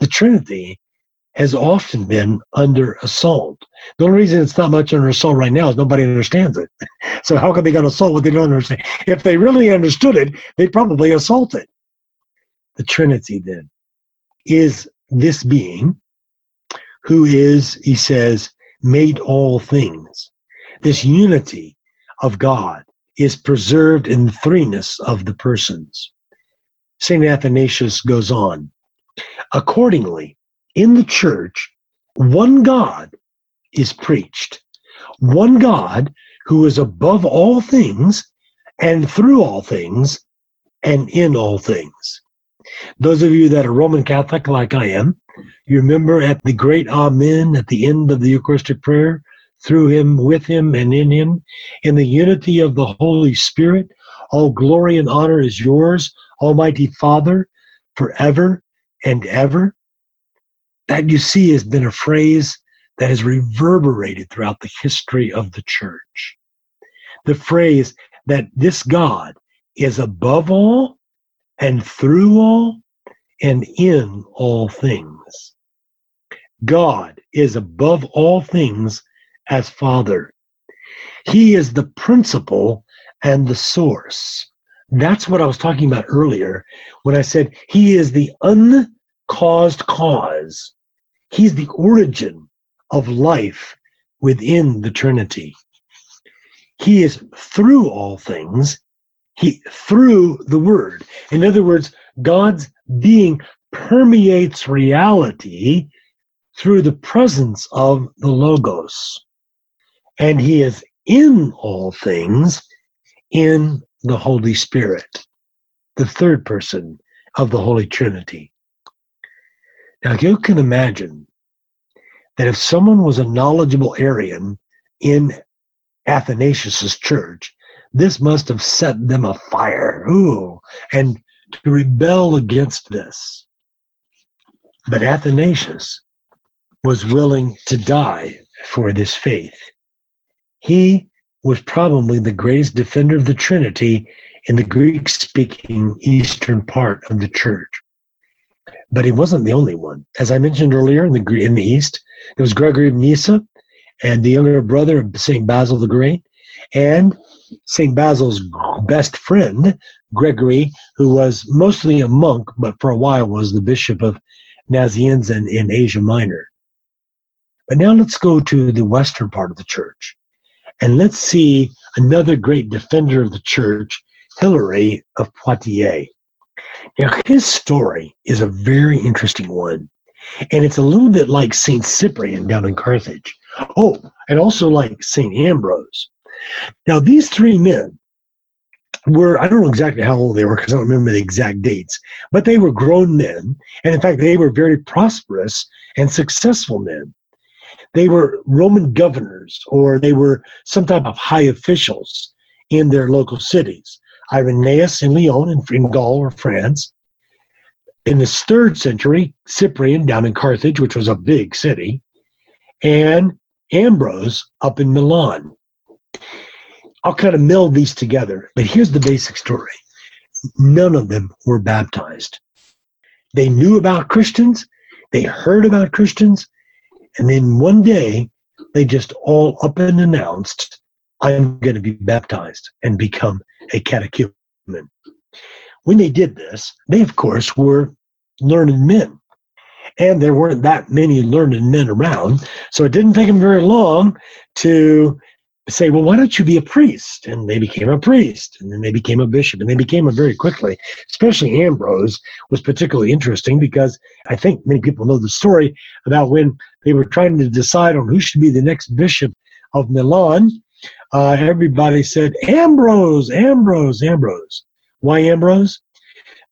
The Trinity has often been under assault. The only reason it's not much under assault right now is nobody understands it. *laughs* So how can they get assault what they don't understand? If they really understood it, they'd probably assault it. the Trinity then is this being who is, he says, made all things. This unity of God is preserved in the threeness of the persons. St. Athanasius goes on. Accordingly, in the church, one God is preached, one God who is above all things and through all things and in all things. Those of you that are Roman Catholic, like I am, you remember at the great Amen at the end of the Eucharistic prayer, through him, with him, and in him, in the unity of the Holy Spirit, all glory and honor is yours, Almighty Father, forever and ever. That you see has been a phrase that has reverberated throughout the history of the church. The phrase that this God is above all and through all and in all things. God is above all things as Father. He is the principle and the source. That's what I was talking about earlier when I said He is the uncaused cause. He's the origin of life within the Trinity. He is through all things. He through the Word. In other words, God's being permeates reality through the presence of the Logos. And he is in all things in the Holy Spirit, the third person of the Holy Trinity. Now, you can imagine that if someone was a knowledgeable Arian in Athanasius's church, this must have set them afire. Ooh, and to rebel against this. But Athanasius was willing to die for this faith. He was probably the greatest defender of the Trinity in the Greek speaking eastern part of the church. But he wasn't the only one. As I mentioned earlier, in the, in the East, there was Gregory of Nyssa and the younger brother of St. Basil the Great, and St. Basil's best friend, Gregory, who was mostly a monk, but for a while was the bishop of Nazianzus in, in Asia Minor. But now let's go to the western part of the church. And let's see another great defender of the church, Hilary of Poitiers. Now, his story is a very interesting one. And it's a little bit like St. Cyprian down in Carthage. Oh, and also like St. Ambrose. Now, these three men were, I don't know exactly how old they were because I don't remember the exact dates, but they were grown men. And in fact, they were very prosperous and successful men. They were Roman governors or they were some type of high officials in their local cities. Irenaeus in Lyon in, in Gaul or France. In the third century, Cyprian down in Carthage, which was a big city, and Ambrose up in Milan. I'll kind of meld these together, but here's the basic story. None of them were baptized. They knew about Christians, they heard about Christians, and then one day they just all up and announced, I'm going to be baptized and become a catechumen. When they did this, they, of course, were learned men. And there weren't that many learned men around. So it didn't take them very long to say, well, why don't you be a priest? And they became a priest, and then they became a bishop, and they became a very quickly. Especially Ambrose was particularly interesting because I think many people know the story about when they were trying to decide on who should be the next bishop of Milan. Uh, everybody said, Ambrose, Ambrose, Ambrose. Why Ambrose?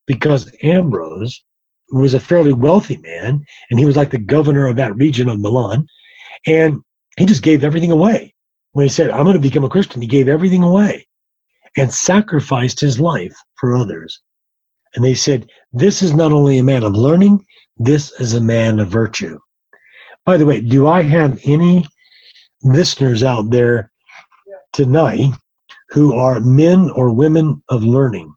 Because Ambrose was a fairly wealthy man, and he was like the governor of that region of Milan, and he just gave everything away when he said, I'm going to become a Christian, he gave everything away and sacrificed his life for others. And they said, This is not only a man of learning, this is a man of virtue. By the way, do I have any listeners out there tonight who are men or women of learning?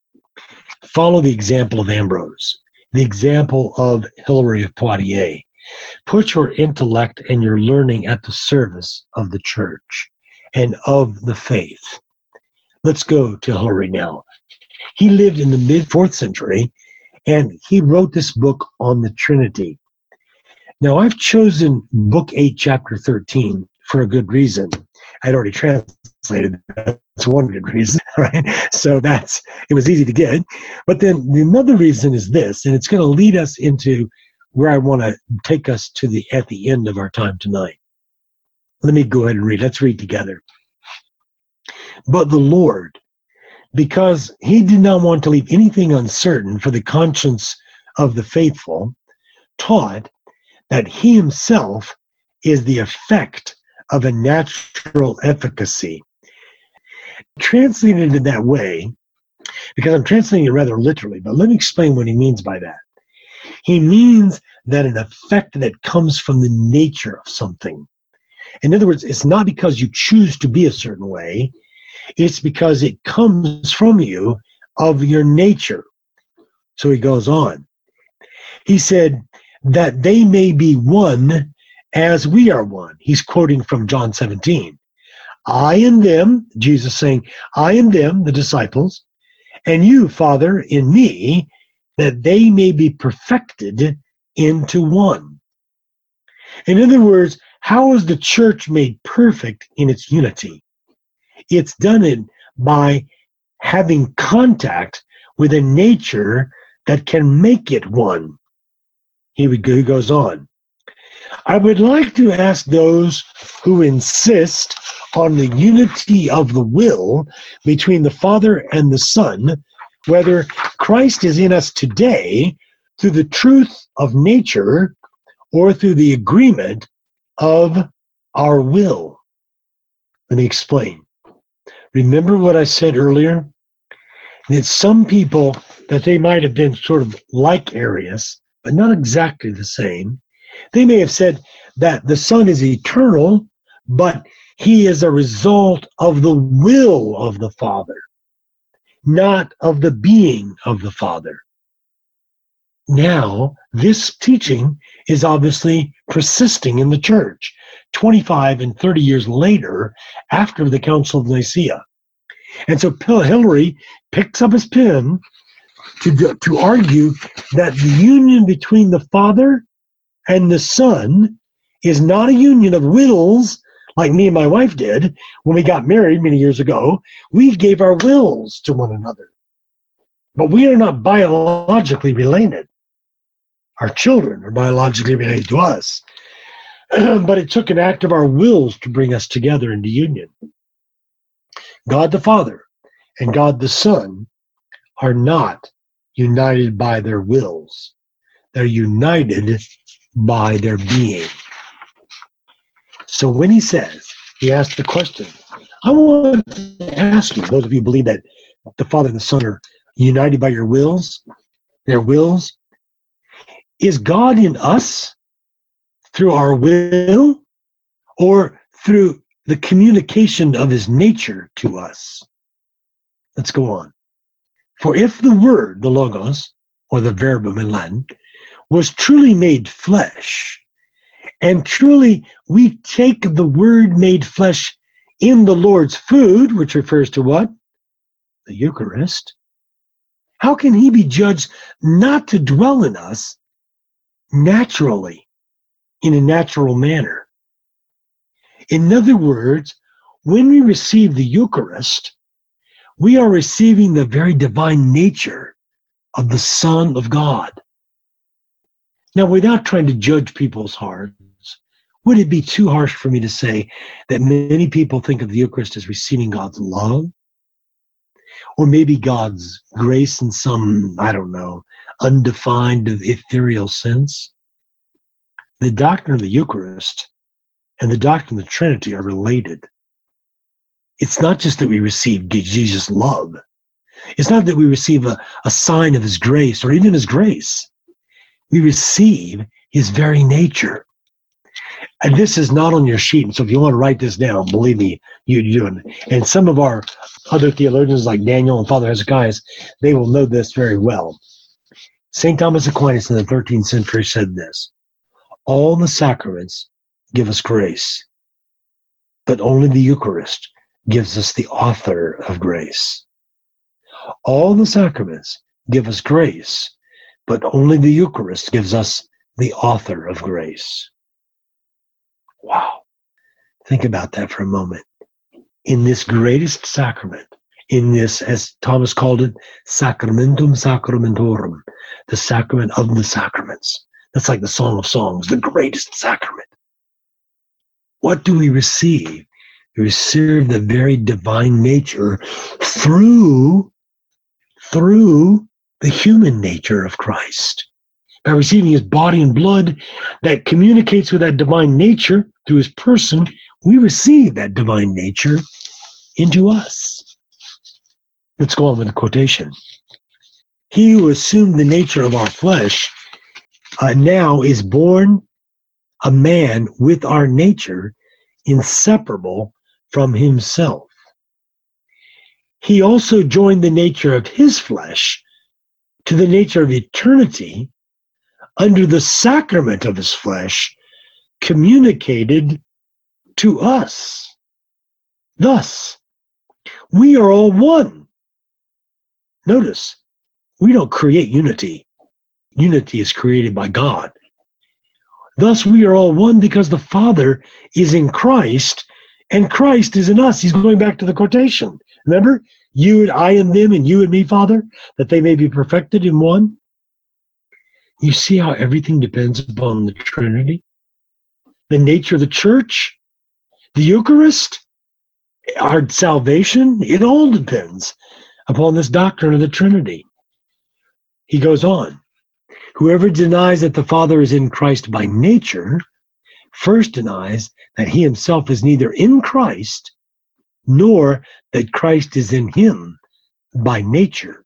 Follow the example of Ambrose, the example of Hilary of Poitiers. Put your intellect and your learning at the service of the church and of the faith. Let's go to Hilary now. He lived in the mid fourth century, And he wrote this book on the Trinity. Now, I've chosen Book 8, Chapter 13 for a good reason. I'd already translated that. That's one good reason, *laughs* right? So that's, it was easy to get. But then the another reason is this, and it's going to lead us into where I want to take us to the, at the end of our time tonight. Let me go ahead and read. Let's read together. But the Lord, because he did not want to leave anything uncertain for the conscience of the faithful, taught that he himself is the effect of a natural efficacy. Translated in that way, because I'm translating it rather literally, but let me explain what he means by that. He means that an effect that comes from the nature of something. In other words, it's not because you choose to be a certain way, it's because it comes from you of your nature. So he goes on. He said, that they may be one as we are one. He's quoting from John 17. I and them, Jesus saying, I and them, the disciples, and you, Father, in me, that they may be perfected into one. In other words, how is the church made perfect in its unity? It's done it by having contact with a nature that can make it one. He, goes on. I would like to ask those who insist on the unity of the will between the Father and the Son whether Christ is in us today through the truth of nature or through the agreement of our will. Let me explain. Remember what I said earlier? That some people, that they might have been sort of like Arius, but not exactly the same. They may have said that the Son is eternal, but he is a result of the will of the Father, not of the being of the Father. Now, this teaching is obviously persisting in the church 25 and 30 years later after the Council of Nicaea. And so Hilary picks up his pen to, to argue that the union between the Father and the Son is not a union of wills like me and my wife did when we got married many years ago. We gave our wills to one another. But we are not biologically related. Our children are biologically related to us. *clears throat* but it took an act of our wills to bring us together into union. God the Father and God the Son are not united by their wills. They're united by their being. So when he says, he asks the question, I want to ask you, those of you believe that the Father and the Son are united by your wills, their wills, is God in us through our will or through the communication of his nature to us? Let's go on. For if the word, the logos, or the verbum in Latin, was truly made flesh, and truly we take the word made flesh in the Lord's food, which refers to what? The Eucharist. How can he be judged not to dwell in us naturally, in a natural manner? In other words, when we receive the Eucharist, we are receiving the very divine nature of the Son of God. Now, without trying to judge people's hearts, would it be too harsh for me to say that many people think of the Eucharist as receiving God's love? Or maybe God's grace in some, I don't know, undefined, ethereal sense? The doctrine of the Eucharist and the doctrine of the Trinity are related it's not just that we receive Jesus' love. It's not that we receive a, a sign of his grace or even his grace. We receive his very nature. And this is not on your sheet. And so if you want to write this down, believe me, you do. And some of our other theologians like Daniel and Father Hezekiah, they will know this very well. St. Thomas Aquinas in the 13th century said this All the sacraments give us grace, but only the Eucharist gives us the author of grace. All the sacraments give us grace, but only the Eucharist gives us the author of grace. Wow. Think about that for a moment. In this greatest sacrament, in this, as Thomas called it, sacramentum sacramentorum, the sacrament of the sacraments. That's like the Song of Songs, the greatest sacrament. What do we receive? We receive the very divine nature through, through the human nature of Christ. By receiving his body and blood that communicates with that divine nature through his person, we receive that divine nature into us. Let's go on with the quotation. He who assumed the nature of our flesh uh, now is born a man with our nature inseparable from himself. He also joined the nature of his flesh to the nature of eternity under the sacrament of his flesh communicated to us. Thus, we are all one. Notice, we don't create unity. Unity is created by God. Thus, we are all one because the Father is in Christ and Christ is in us. He's going back to the quotation. Remember, you and I and them, and you and me, Father, that they may be perfected in one. You see how everything depends upon the Trinity? The nature of the church, the Eucharist, our salvation, it all depends upon this doctrine of the Trinity. He goes on Whoever denies that the Father is in Christ by nature first denies that he himself is neither in Christ nor that Christ is in him by nature.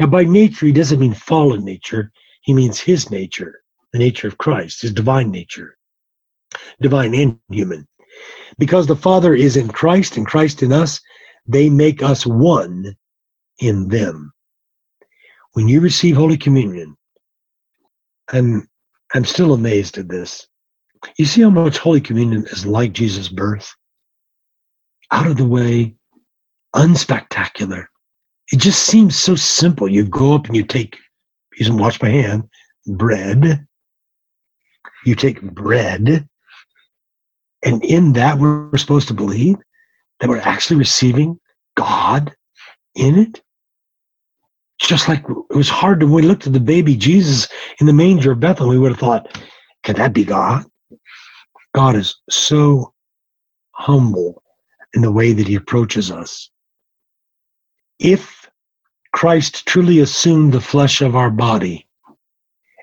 Now, by nature, he doesn't mean fallen nature, he means his nature, the nature of Christ, his divine nature, divine and human. Because the Father is in Christ and Christ in us, they make us one in them. When you receive Holy Communion, and I'm still amazed at this. You see how much Holy Communion is like Jesus' birth? out of the way, unspectacular. It just seems so simple. You go up and you take, you can watch my hand, bread. You take bread, and in that we're supposed to believe that we're actually receiving God in it. Just like it was hard to, when we looked at the baby Jesus in the manger of Bethlehem, we would have thought, can that be God? God is so humble in the way that he approaches us. If Christ truly assumed the flesh of our body,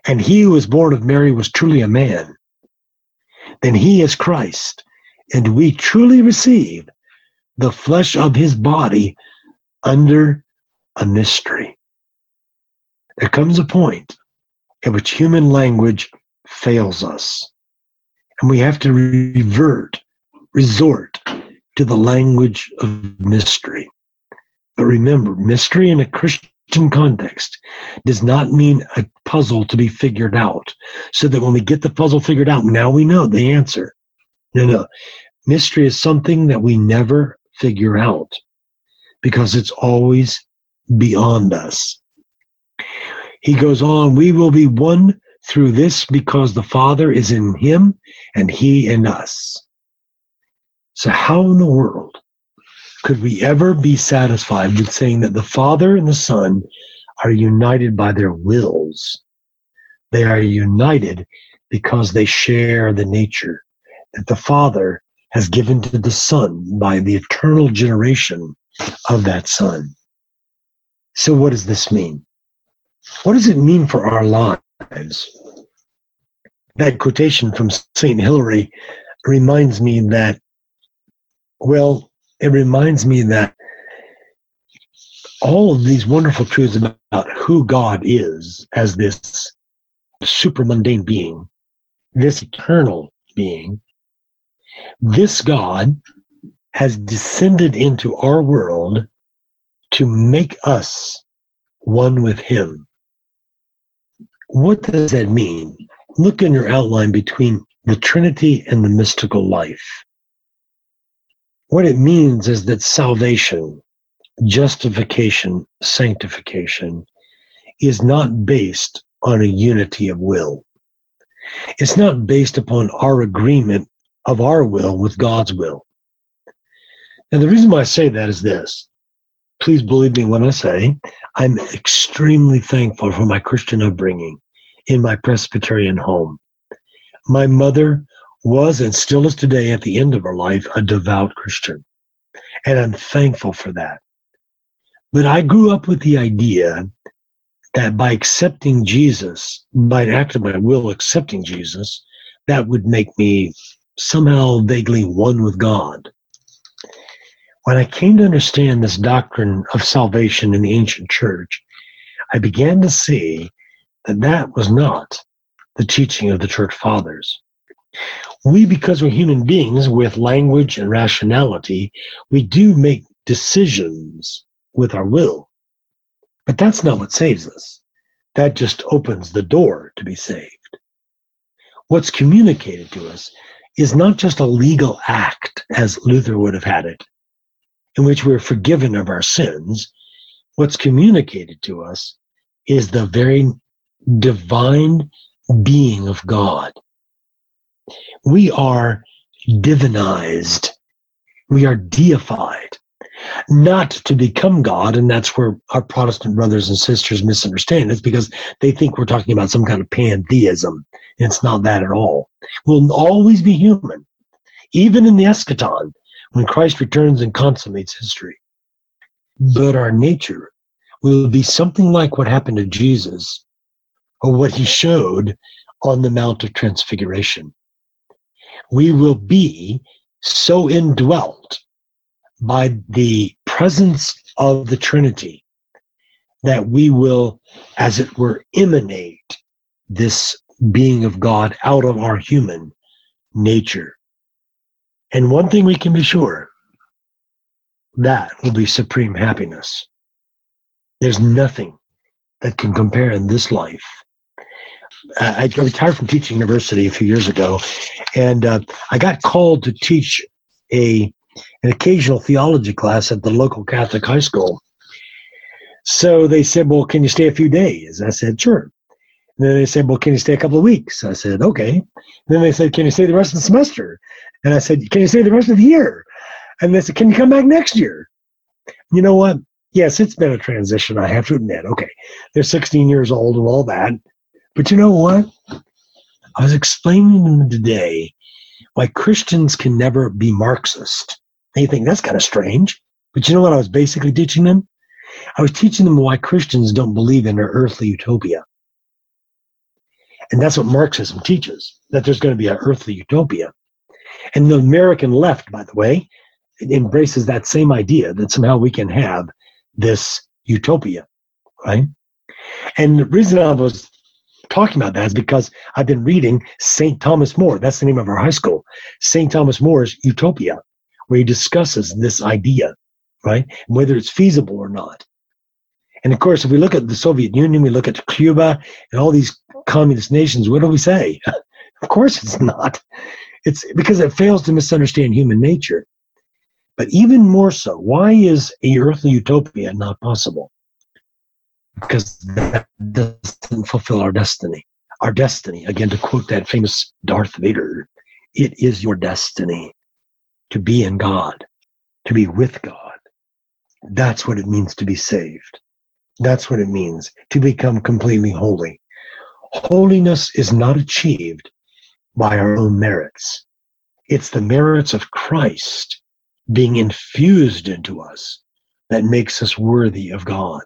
and he who was born of Mary was truly a man, then he is Christ, and we truly receive the flesh of his body under a mystery. There comes a point at which human language fails us, and we have to revert, resort to the language of mystery. But remember, mystery in a Christian context does not mean a puzzle to be figured out. So that when we get the puzzle figured out, now we know the answer. No, no. Mystery is something that we never figure out because it's always beyond us. He goes on, we will be one through this because the Father is in him and he in us. So, how in the world could we ever be satisfied with saying that the Father and the Son are united by their wills? They are united because they share the nature that the Father has given to the Son by the eternal generation of that Son. So, what does this mean? What does it mean for our lives? That quotation from St. Hilary reminds me that well, it reminds me that all of these wonderful truths about who God is as this super mundane being, this eternal being, this God has descended into our world to make us one with Him. What does that mean? Look in your outline between the Trinity and the mystical life. What it means is that salvation, justification, sanctification is not based on a unity of will. It's not based upon our agreement of our will with God's will. And the reason why I say that is this. Please believe me when I say I'm extremely thankful for my Christian upbringing in my Presbyterian home. My mother was and still is today at the end of her life a devout Christian. And I'm thankful for that. But I grew up with the idea that by accepting Jesus, by an act of my will accepting Jesus, that would make me somehow vaguely one with God. When I came to understand this doctrine of salvation in the ancient church, I began to see that that was not the teaching of the church fathers. We, because we're human beings with language and rationality, we do make decisions with our will. But that's not what saves us. That just opens the door to be saved. What's communicated to us is not just a legal act, as Luther would have had it, in which we're forgiven of our sins. What's communicated to us is the very divine being of God. We are divinized. We are deified not to become God. And that's where our Protestant brothers and sisters misunderstand. It's because they think we're talking about some kind of pantheism. It's not that at all. We'll always be human, even in the eschaton, when Christ returns and consummates history. But our nature will be something like what happened to Jesus or what he showed on the Mount of Transfiguration. We will be so indwelt by the presence of the Trinity that we will, as it were, emanate this being of God out of our human nature. And one thing we can be sure that will be supreme happiness. There's nothing that can compare in this life. I retired from teaching university a few years ago, and uh, I got called to teach a an occasional theology class at the local Catholic high school. So they said, Well, can you stay a few days? I said, Sure. And then they said, Well, can you stay a couple of weeks? I said, Okay. And then they said, Can you stay the rest of the semester? And I said, Can you stay the rest of the year? And they said, Can you come back next year? You know what? Yes, it's been a transition, I have to admit. Okay. They're 16 years old and all that. But you know what? I was explaining to them today why Christians can never be Marxist. They think that's kind of strange. But you know what I was basically teaching them? I was teaching them why Christians don't believe in an earthly utopia. And that's what Marxism teaches, that there's going to be an earthly utopia. And the American left, by the way, embraces that same idea that somehow we can have this utopia, right? And the reason I was talking about that is because I've been reading St. Thomas More. That's the name of our high school. St. Thomas More's Utopia where he discusses this idea, right? And Whether it's feasible or not. And of course, if we look at the Soviet Union, we look at Cuba and all these communist nations, what do we say? *laughs* of course it's not. It's because it fails to misunderstand human nature. But even more so, why is a earthly utopia not possible? Because that doesn't fulfill our destiny. Our destiny, again, to quote that famous Darth Vader, it is your destiny to be in God, to be with God. That's what it means to be saved. That's what it means to become completely holy. Holiness is not achieved by our own merits. It's the merits of Christ being infused into us that makes us worthy of God.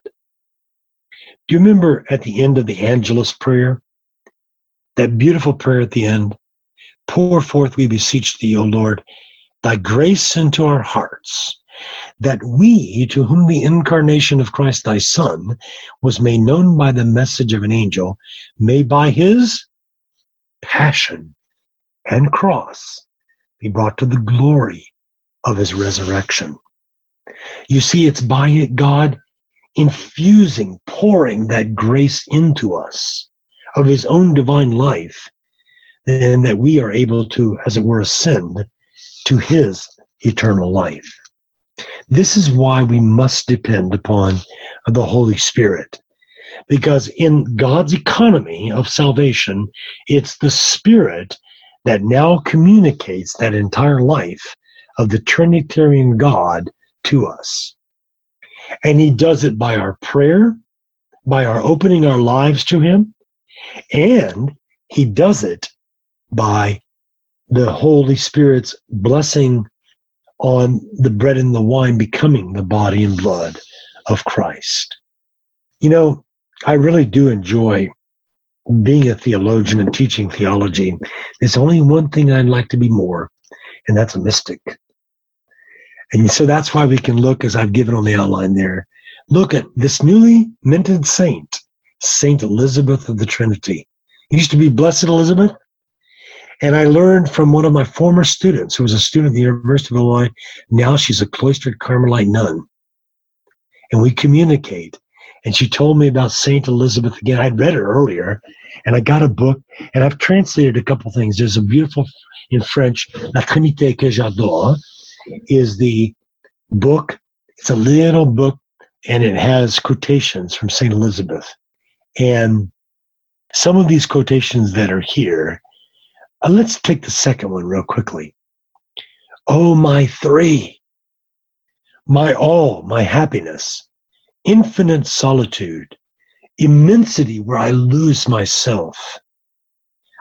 Do you remember at the end of the Angelus prayer? That beautiful prayer at the end. Pour forth, we beseech thee, O Lord, thy grace into our hearts, that we, to whom the incarnation of Christ thy Son was made known by the message of an angel, may by his passion and cross be brought to the glory of his resurrection. You see, it's by it God infusing, pouring that grace into us of his own divine life, and that we are able to, as it were, ascend to his eternal life. This is why we must depend upon the Holy Spirit, Because in God's economy of salvation, it's the Spirit that now communicates that entire life of the Trinitarian God to us. And He does it by our prayer, by our opening our lives to Him, and He does it by the Holy Spirit's blessing on the bread and the wine becoming the body and blood of Christ. You know, I really do enjoy being a theologian and teaching theology. There's only one thing I'd like to be more, and that's a mystic. And so that's why we can look, as I've given on the outline there, look at this newly minted saint, Saint Elizabeth of the Trinity. It used to be Blessed Elizabeth. And I learned from one of my former students, who was a student at the University of Illinois. Now she's a cloistered Carmelite nun. And we communicate. And she told me about Saint Elizabeth again. I'd read it earlier, and I got a book, and I've translated a couple things. There's a beautiful in French, La Trinité que j'adore, is the book. It's a little book, and it has quotations from Saint Elizabeth. And some of these quotations that are here uh, let's take the second one real quickly. Oh, my three, my all, my happiness, infinite solitude, immensity where I lose myself.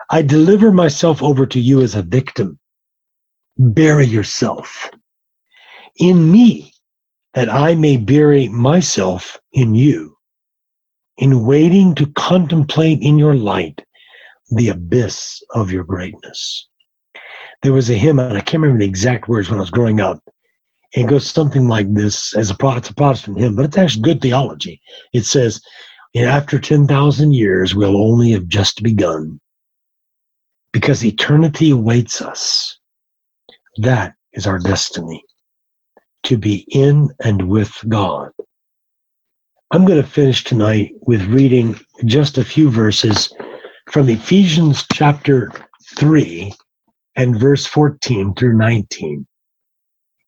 I deliver myself over to you as a victim. Bury yourself in me that I may bury myself in you, in waiting to contemplate in your light the abyss of your greatness. There was a hymn, and I can't remember the exact words when I was growing up. It goes something like this as a, a Protestant hymn, but it's actually good theology. It says, After 10,000 years, we'll only have just begun because eternity awaits us. That is our destiny to be in and with God. I'm going to finish tonight with reading just a few verses from Ephesians chapter 3 and verse 14 through 19.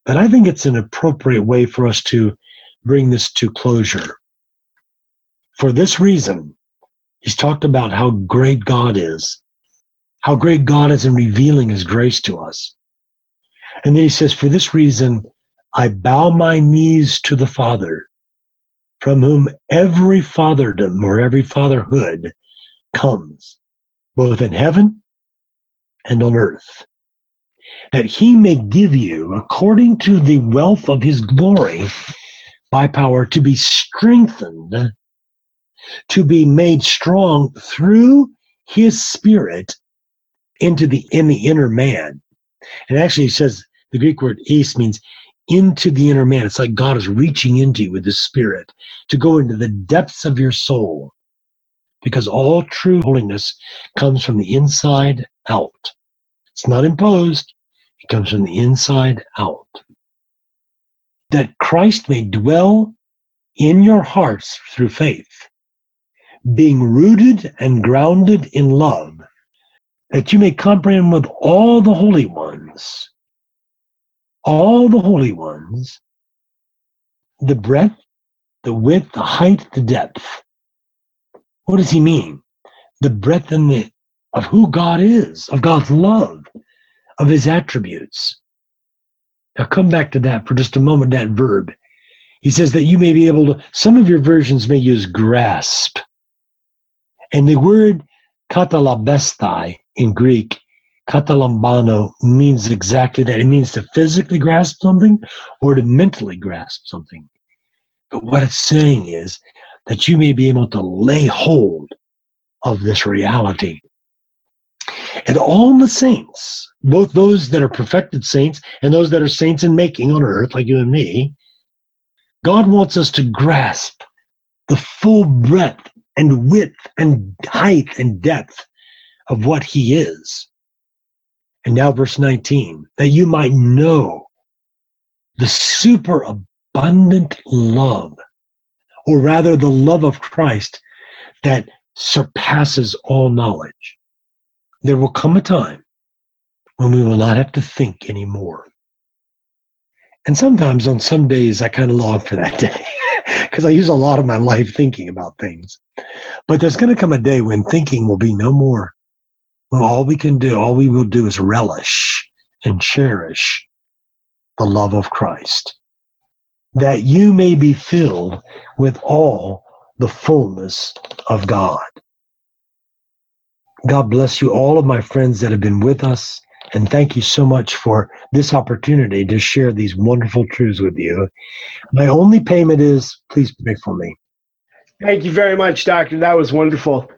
But I think it's an appropriate way for us to bring this to closure. For this reason, he's talked about how great God is, how great God is in revealing his grace to us. And then he says, For this reason, I bow my knees to the Father, from whom every fatherdom or every fatherhood comes, both in heaven and on earth, that he may give you, according to the wealth of his glory, by power to be strengthened, to be made strong through his spirit into the in the inner man. And actually he says the Greek word eis means into the inner man. It's like God is reaching into you with his spirit to go into the depths of your soul because all true holiness comes from the inside out. It's not imposed, it comes from the inside out. That Christ may dwell in your hearts through faith, being rooted and grounded in love, that you may comprehend with all the holy ones, all the holy ones, the breadth, the width, the height, the depth what does he mean? The breadth and the of who God is, of God's love, of his attributes. Now come back to that for just a moment, that verb. He says that you may be able to, some of your versions may use grasp. And the word katalabesthai in Greek, katalambano, means exactly that. It means to physically grasp something or to mentally grasp something. But what it's saying is that you may be able to lay hold of this reality. And all the saints, both those that are perfected saints and those that are saints in making on earth, like you and me, God wants us to grasp the full breadth and width and height and depth of what He is. And now, verse 19, that you might know the superabundant love or rather the love of Christ that surpasses all knowledge. There will come a time when we will not have to think anymore. And sometimes on some days, I kind of long for that *laughs* day because I use a lot of my life thinking about things. But there's going to come a day when thinking will be no more. When all we can do, all we will do is relish and cherish the love of Christ, that you may be filled with all the fullness of God. God bless you, all of my friends that have been with us. And thank you so much for this opportunity to share these wonderful truths with you. My only payment is please pray for me. Thank you very much, Doctor. That was wonderful.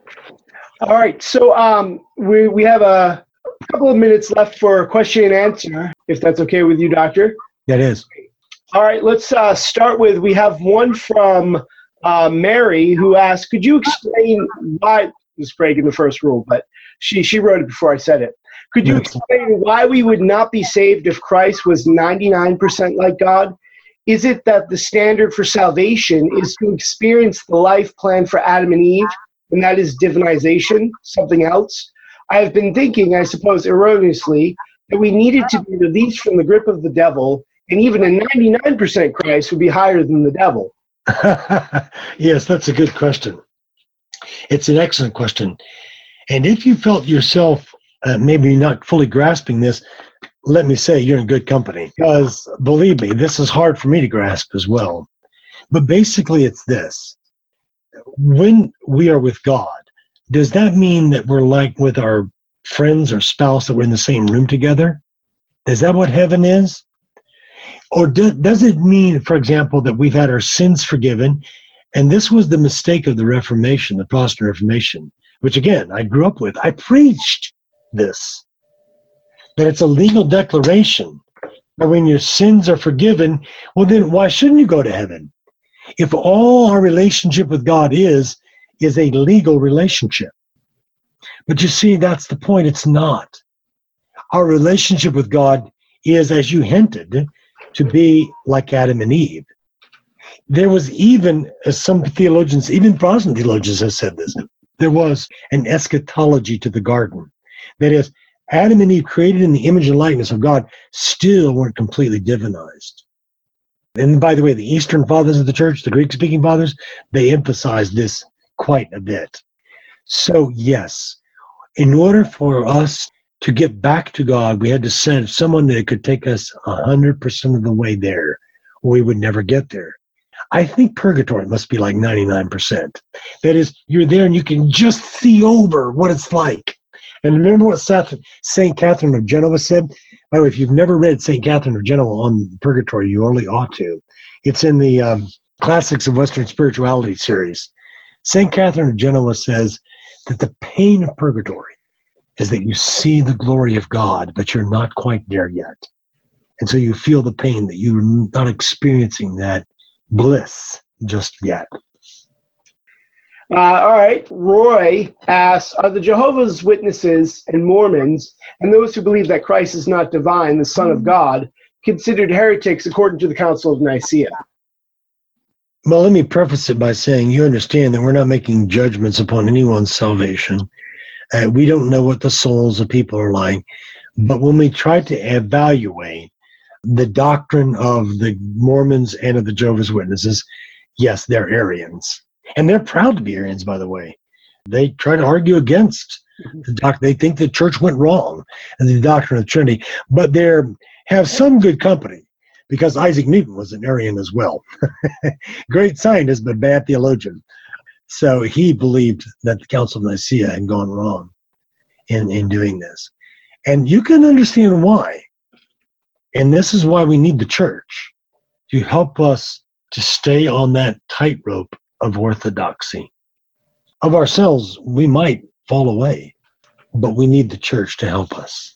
All right, so um, we we have a couple of minutes left for question and answer, if that's okay with you, Doctor. That is. All right, let's uh, start with we have one from uh, Mary who asked, "Could you explain why?" was breaking the first rule, but she she wrote it before I said it. Could you explain why we would not be saved if Christ was 99% like God? Is it that the standard for salvation is to experience the life plan for Adam and Eve, and that is divinization, something else? I have been thinking, I suppose erroneously, that we needed to be released from the grip of the devil, and even a 99% Christ would be higher than the devil. *laughs* yes, that's a good question. It's an excellent question. And if you felt yourself uh, maybe not fully grasping this, let me say you're in good company. Because believe me, this is hard for me to grasp as well. But basically, it's this when we are with God, does that mean that we're like with our friends or spouse that we're in the same room together? Is that what heaven is? Or do, does it mean, for example, that we've had our sins forgiven? And this was the mistake of the Reformation, the Protestant Reformation, which again, I grew up with. I preached this that it's a legal declaration that when your sins are forgiven, well, then why shouldn't you go to heaven? If all our relationship with God is, is a legal relationship. But you see, that's the point. It's not. Our relationship with God is, as you hinted, to be like Adam and Eve. There was even, as some theologians, even Protestant theologians have said this, there was an eschatology to the garden. That is, Adam and Eve, created in the image and likeness of God, still weren't completely divinized. And by the way, the Eastern fathers of the church, the Greek speaking fathers, they emphasized this quite a bit. So, yes, in order for us to get back to God, we had to send someone that could take us 100% of the way there, we would never get there. I think purgatory must be like 99%. That is, you're there and you can just see over what it's like. And remember what St. Catherine of Genoa said? By the way, if you've never read St. Catherine of Genoa on purgatory, you only ought to. It's in the um, Classics of Western Spirituality series. St. Catherine of Genoa says that the pain of purgatory is that you see the glory of God, but you're not quite there yet. And so you feel the pain that you're not experiencing that bliss just yet. Uh, all right. Roy asks Are the Jehovah's Witnesses and Mormons and those who believe that Christ is not divine, the Son of God, considered heretics according to the Council of Nicaea? Well, let me preface it by saying you understand that we're not making judgments upon anyone's salvation. Uh, we don't know what the souls of people are like. But when we try to evaluate the doctrine of the Mormons and of the Jehovah's Witnesses, yes, they're Arians. And they're proud to be Arians, by the way. They try to argue against mm-hmm. the doctrine. They think the church went wrong and the doctrine of the Trinity, but they have some good company because Isaac Newton was an Arian as well. *laughs* Great scientist, but bad theologian. So he believed that the Council of Nicaea had gone wrong in, in doing this. And you can understand why. And this is why we need the church to help us to stay on that tightrope of orthodoxy. Of ourselves, we might fall away, but we need the church to help us.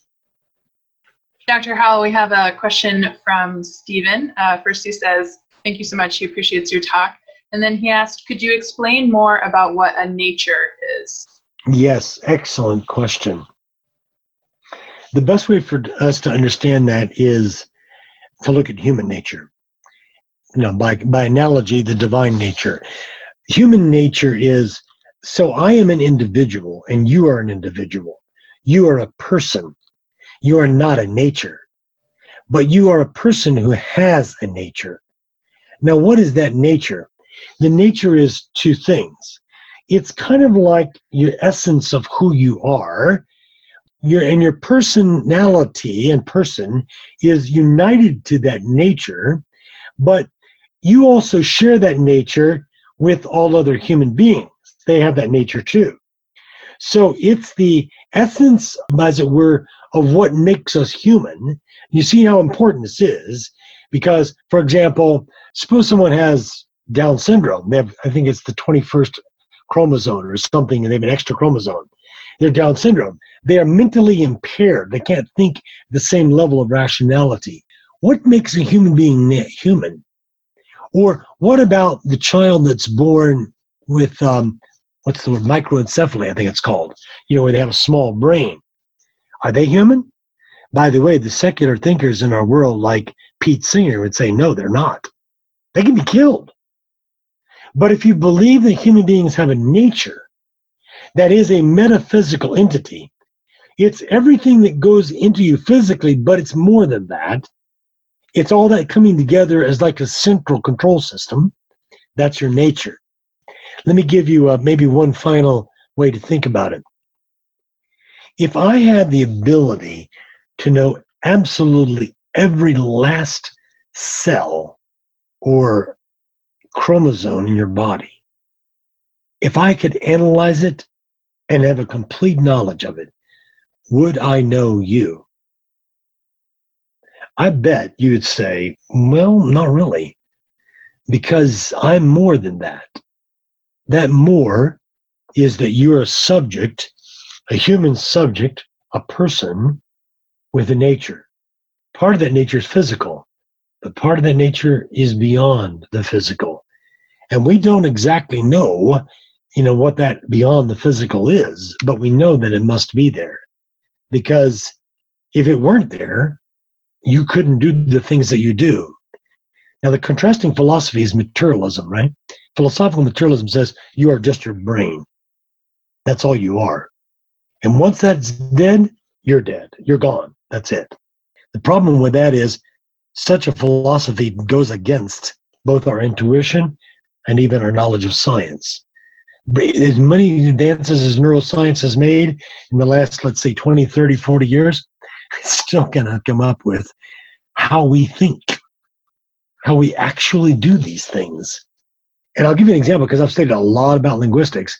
Dr. Howell, we have a question from Stephen. Uh, first, he says, Thank you so much. He appreciates your talk. And then he asked, Could you explain more about what a nature is? Yes, excellent question. The best way for us to understand that is to look at human nature. You know, by, by analogy, the divine nature human nature is so I am an individual and you are an individual. You are a person. You are not a nature. but you are a person who has a nature. Now, what is that nature? The nature is two things. It's kind of like your essence of who you are. Your, and your personality and person is united to that nature, but you also share that nature with all other human beings. They have that nature too. So it's the essence, as it were, of what makes us human. You see how important this is because, for example, suppose someone has Down syndrome. They have, I think it's the 21st chromosome or something, and they have an extra chromosome. They're Down syndrome. They are mentally impaired. They can't think the same level of rationality. What makes a human being human? Or what about the child that's born with um, what's the word microencephaly? I think it's called. You know, where they have a small brain. Are they human? By the way, the secular thinkers in our world, like Pete Singer, would say no, they're not. They can be killed. But if you believe that human beings have a nature that is a metaphysical entity, it's everything that goes into you physically, but it's more than that. It's all that coming together as like a central control system. That's your nature. Let me give you uh, maybe one final way to think about it. If I had the ability to know absolutely every last cell or chromosome in your body, if I could analyze it and have a complete knowledge of it, would I know you? I bet you'd say, well, not really, because I'm more than that. That more is that you're a subject, a human subject, a person with a nature. Part of that nature is physical, but part of that nature is beyond the physical. And we don't exactly know, you know, what that beyond the physical is, but we know that it must be there. Because if it weren't there, you couldn't do the things that you do. Now, the contrasting philosophy is materialism, right? Philosophical materialism says you are just your brain. That's all you are. And once that's dead, you're dead. You're gone. That's it. The problem with that is such a philosophy goes against both our intuition and even our knowledge of science. As many advances as neuroscience has made in the last, let's say, 20, 30, 40 years, *laughs* still to come up with how we think, how we actually do these things. And I'll give you an example because I've studied a lot about linguistics,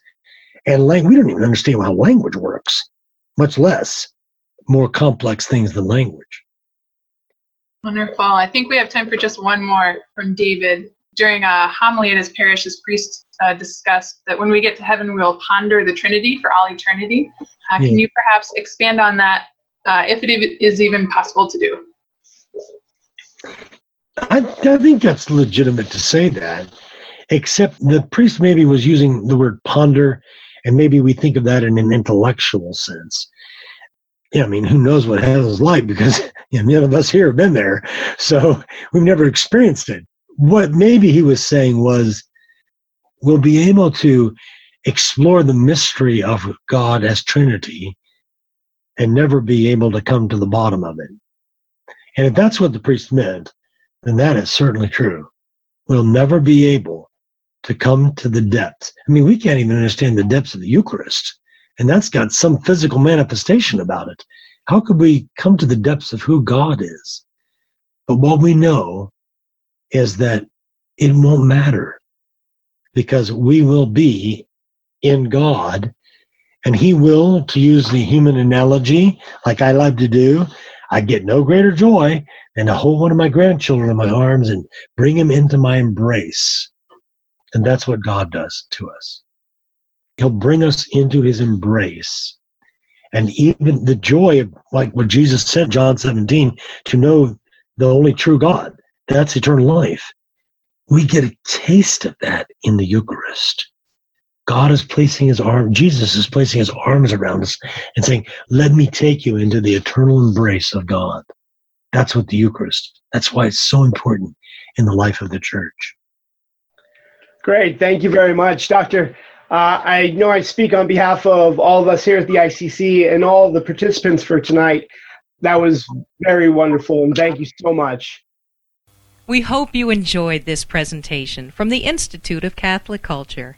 and lang- we don't even understand how language works, much less more complex things than language. Wonderful. I think we have time for just one more from David during a homily at his parish, his priest uh, discussed that when we get to heaven, we will ponder the Trinity for all eternity. Uh, Can you perhaps expand on that, uh, if it is even possible to do? I, I think that's legitimate to say that, except the priest maybe was using the word ponder, and maybe we think of that in an intellectual sense. Yeah, I mean, who knows what heaven's like because *laughs* you know, none of us here have been there, so *laughs* we've never experienced it what maybe he was saying was we'll be able to explore the mystery of God as Trinity and never be able to come to the bottom of it. And if that's what the priest meant, then that is certainly true. We'll never be able to come to the depths. I mean, we can't even understand the depths of the Eucharist, and that's got some physical manifestation about it. How could we come to the depths of who God is? But what we know is that it won't matter because we will be in God and He will, to use the human analogy, like I love to do, I get no greater joy than to hold one of my grandchildren in my arms and bring him into my embrace. And that's what God does to us. He'll bring us into his embrace. And even the joy of, like what Jesus said, John 17, to know the only true God. That's eternal life. We get a taste of that in the Eucharist. God is placing his arm, Jesus is placing his arms around us and saying, Let me take you into the eternal embrace of God. That's what the Eucharist, that's why it's so important in the life of the church. Great. Thank you very much, Doctor. Uh, I know I speak on behalf of all of us here at the ICC and all the participants for tonight that was very wonderful, and thank you so much. We hope you enjoyed this presentation from the Institute of Catholic Culture.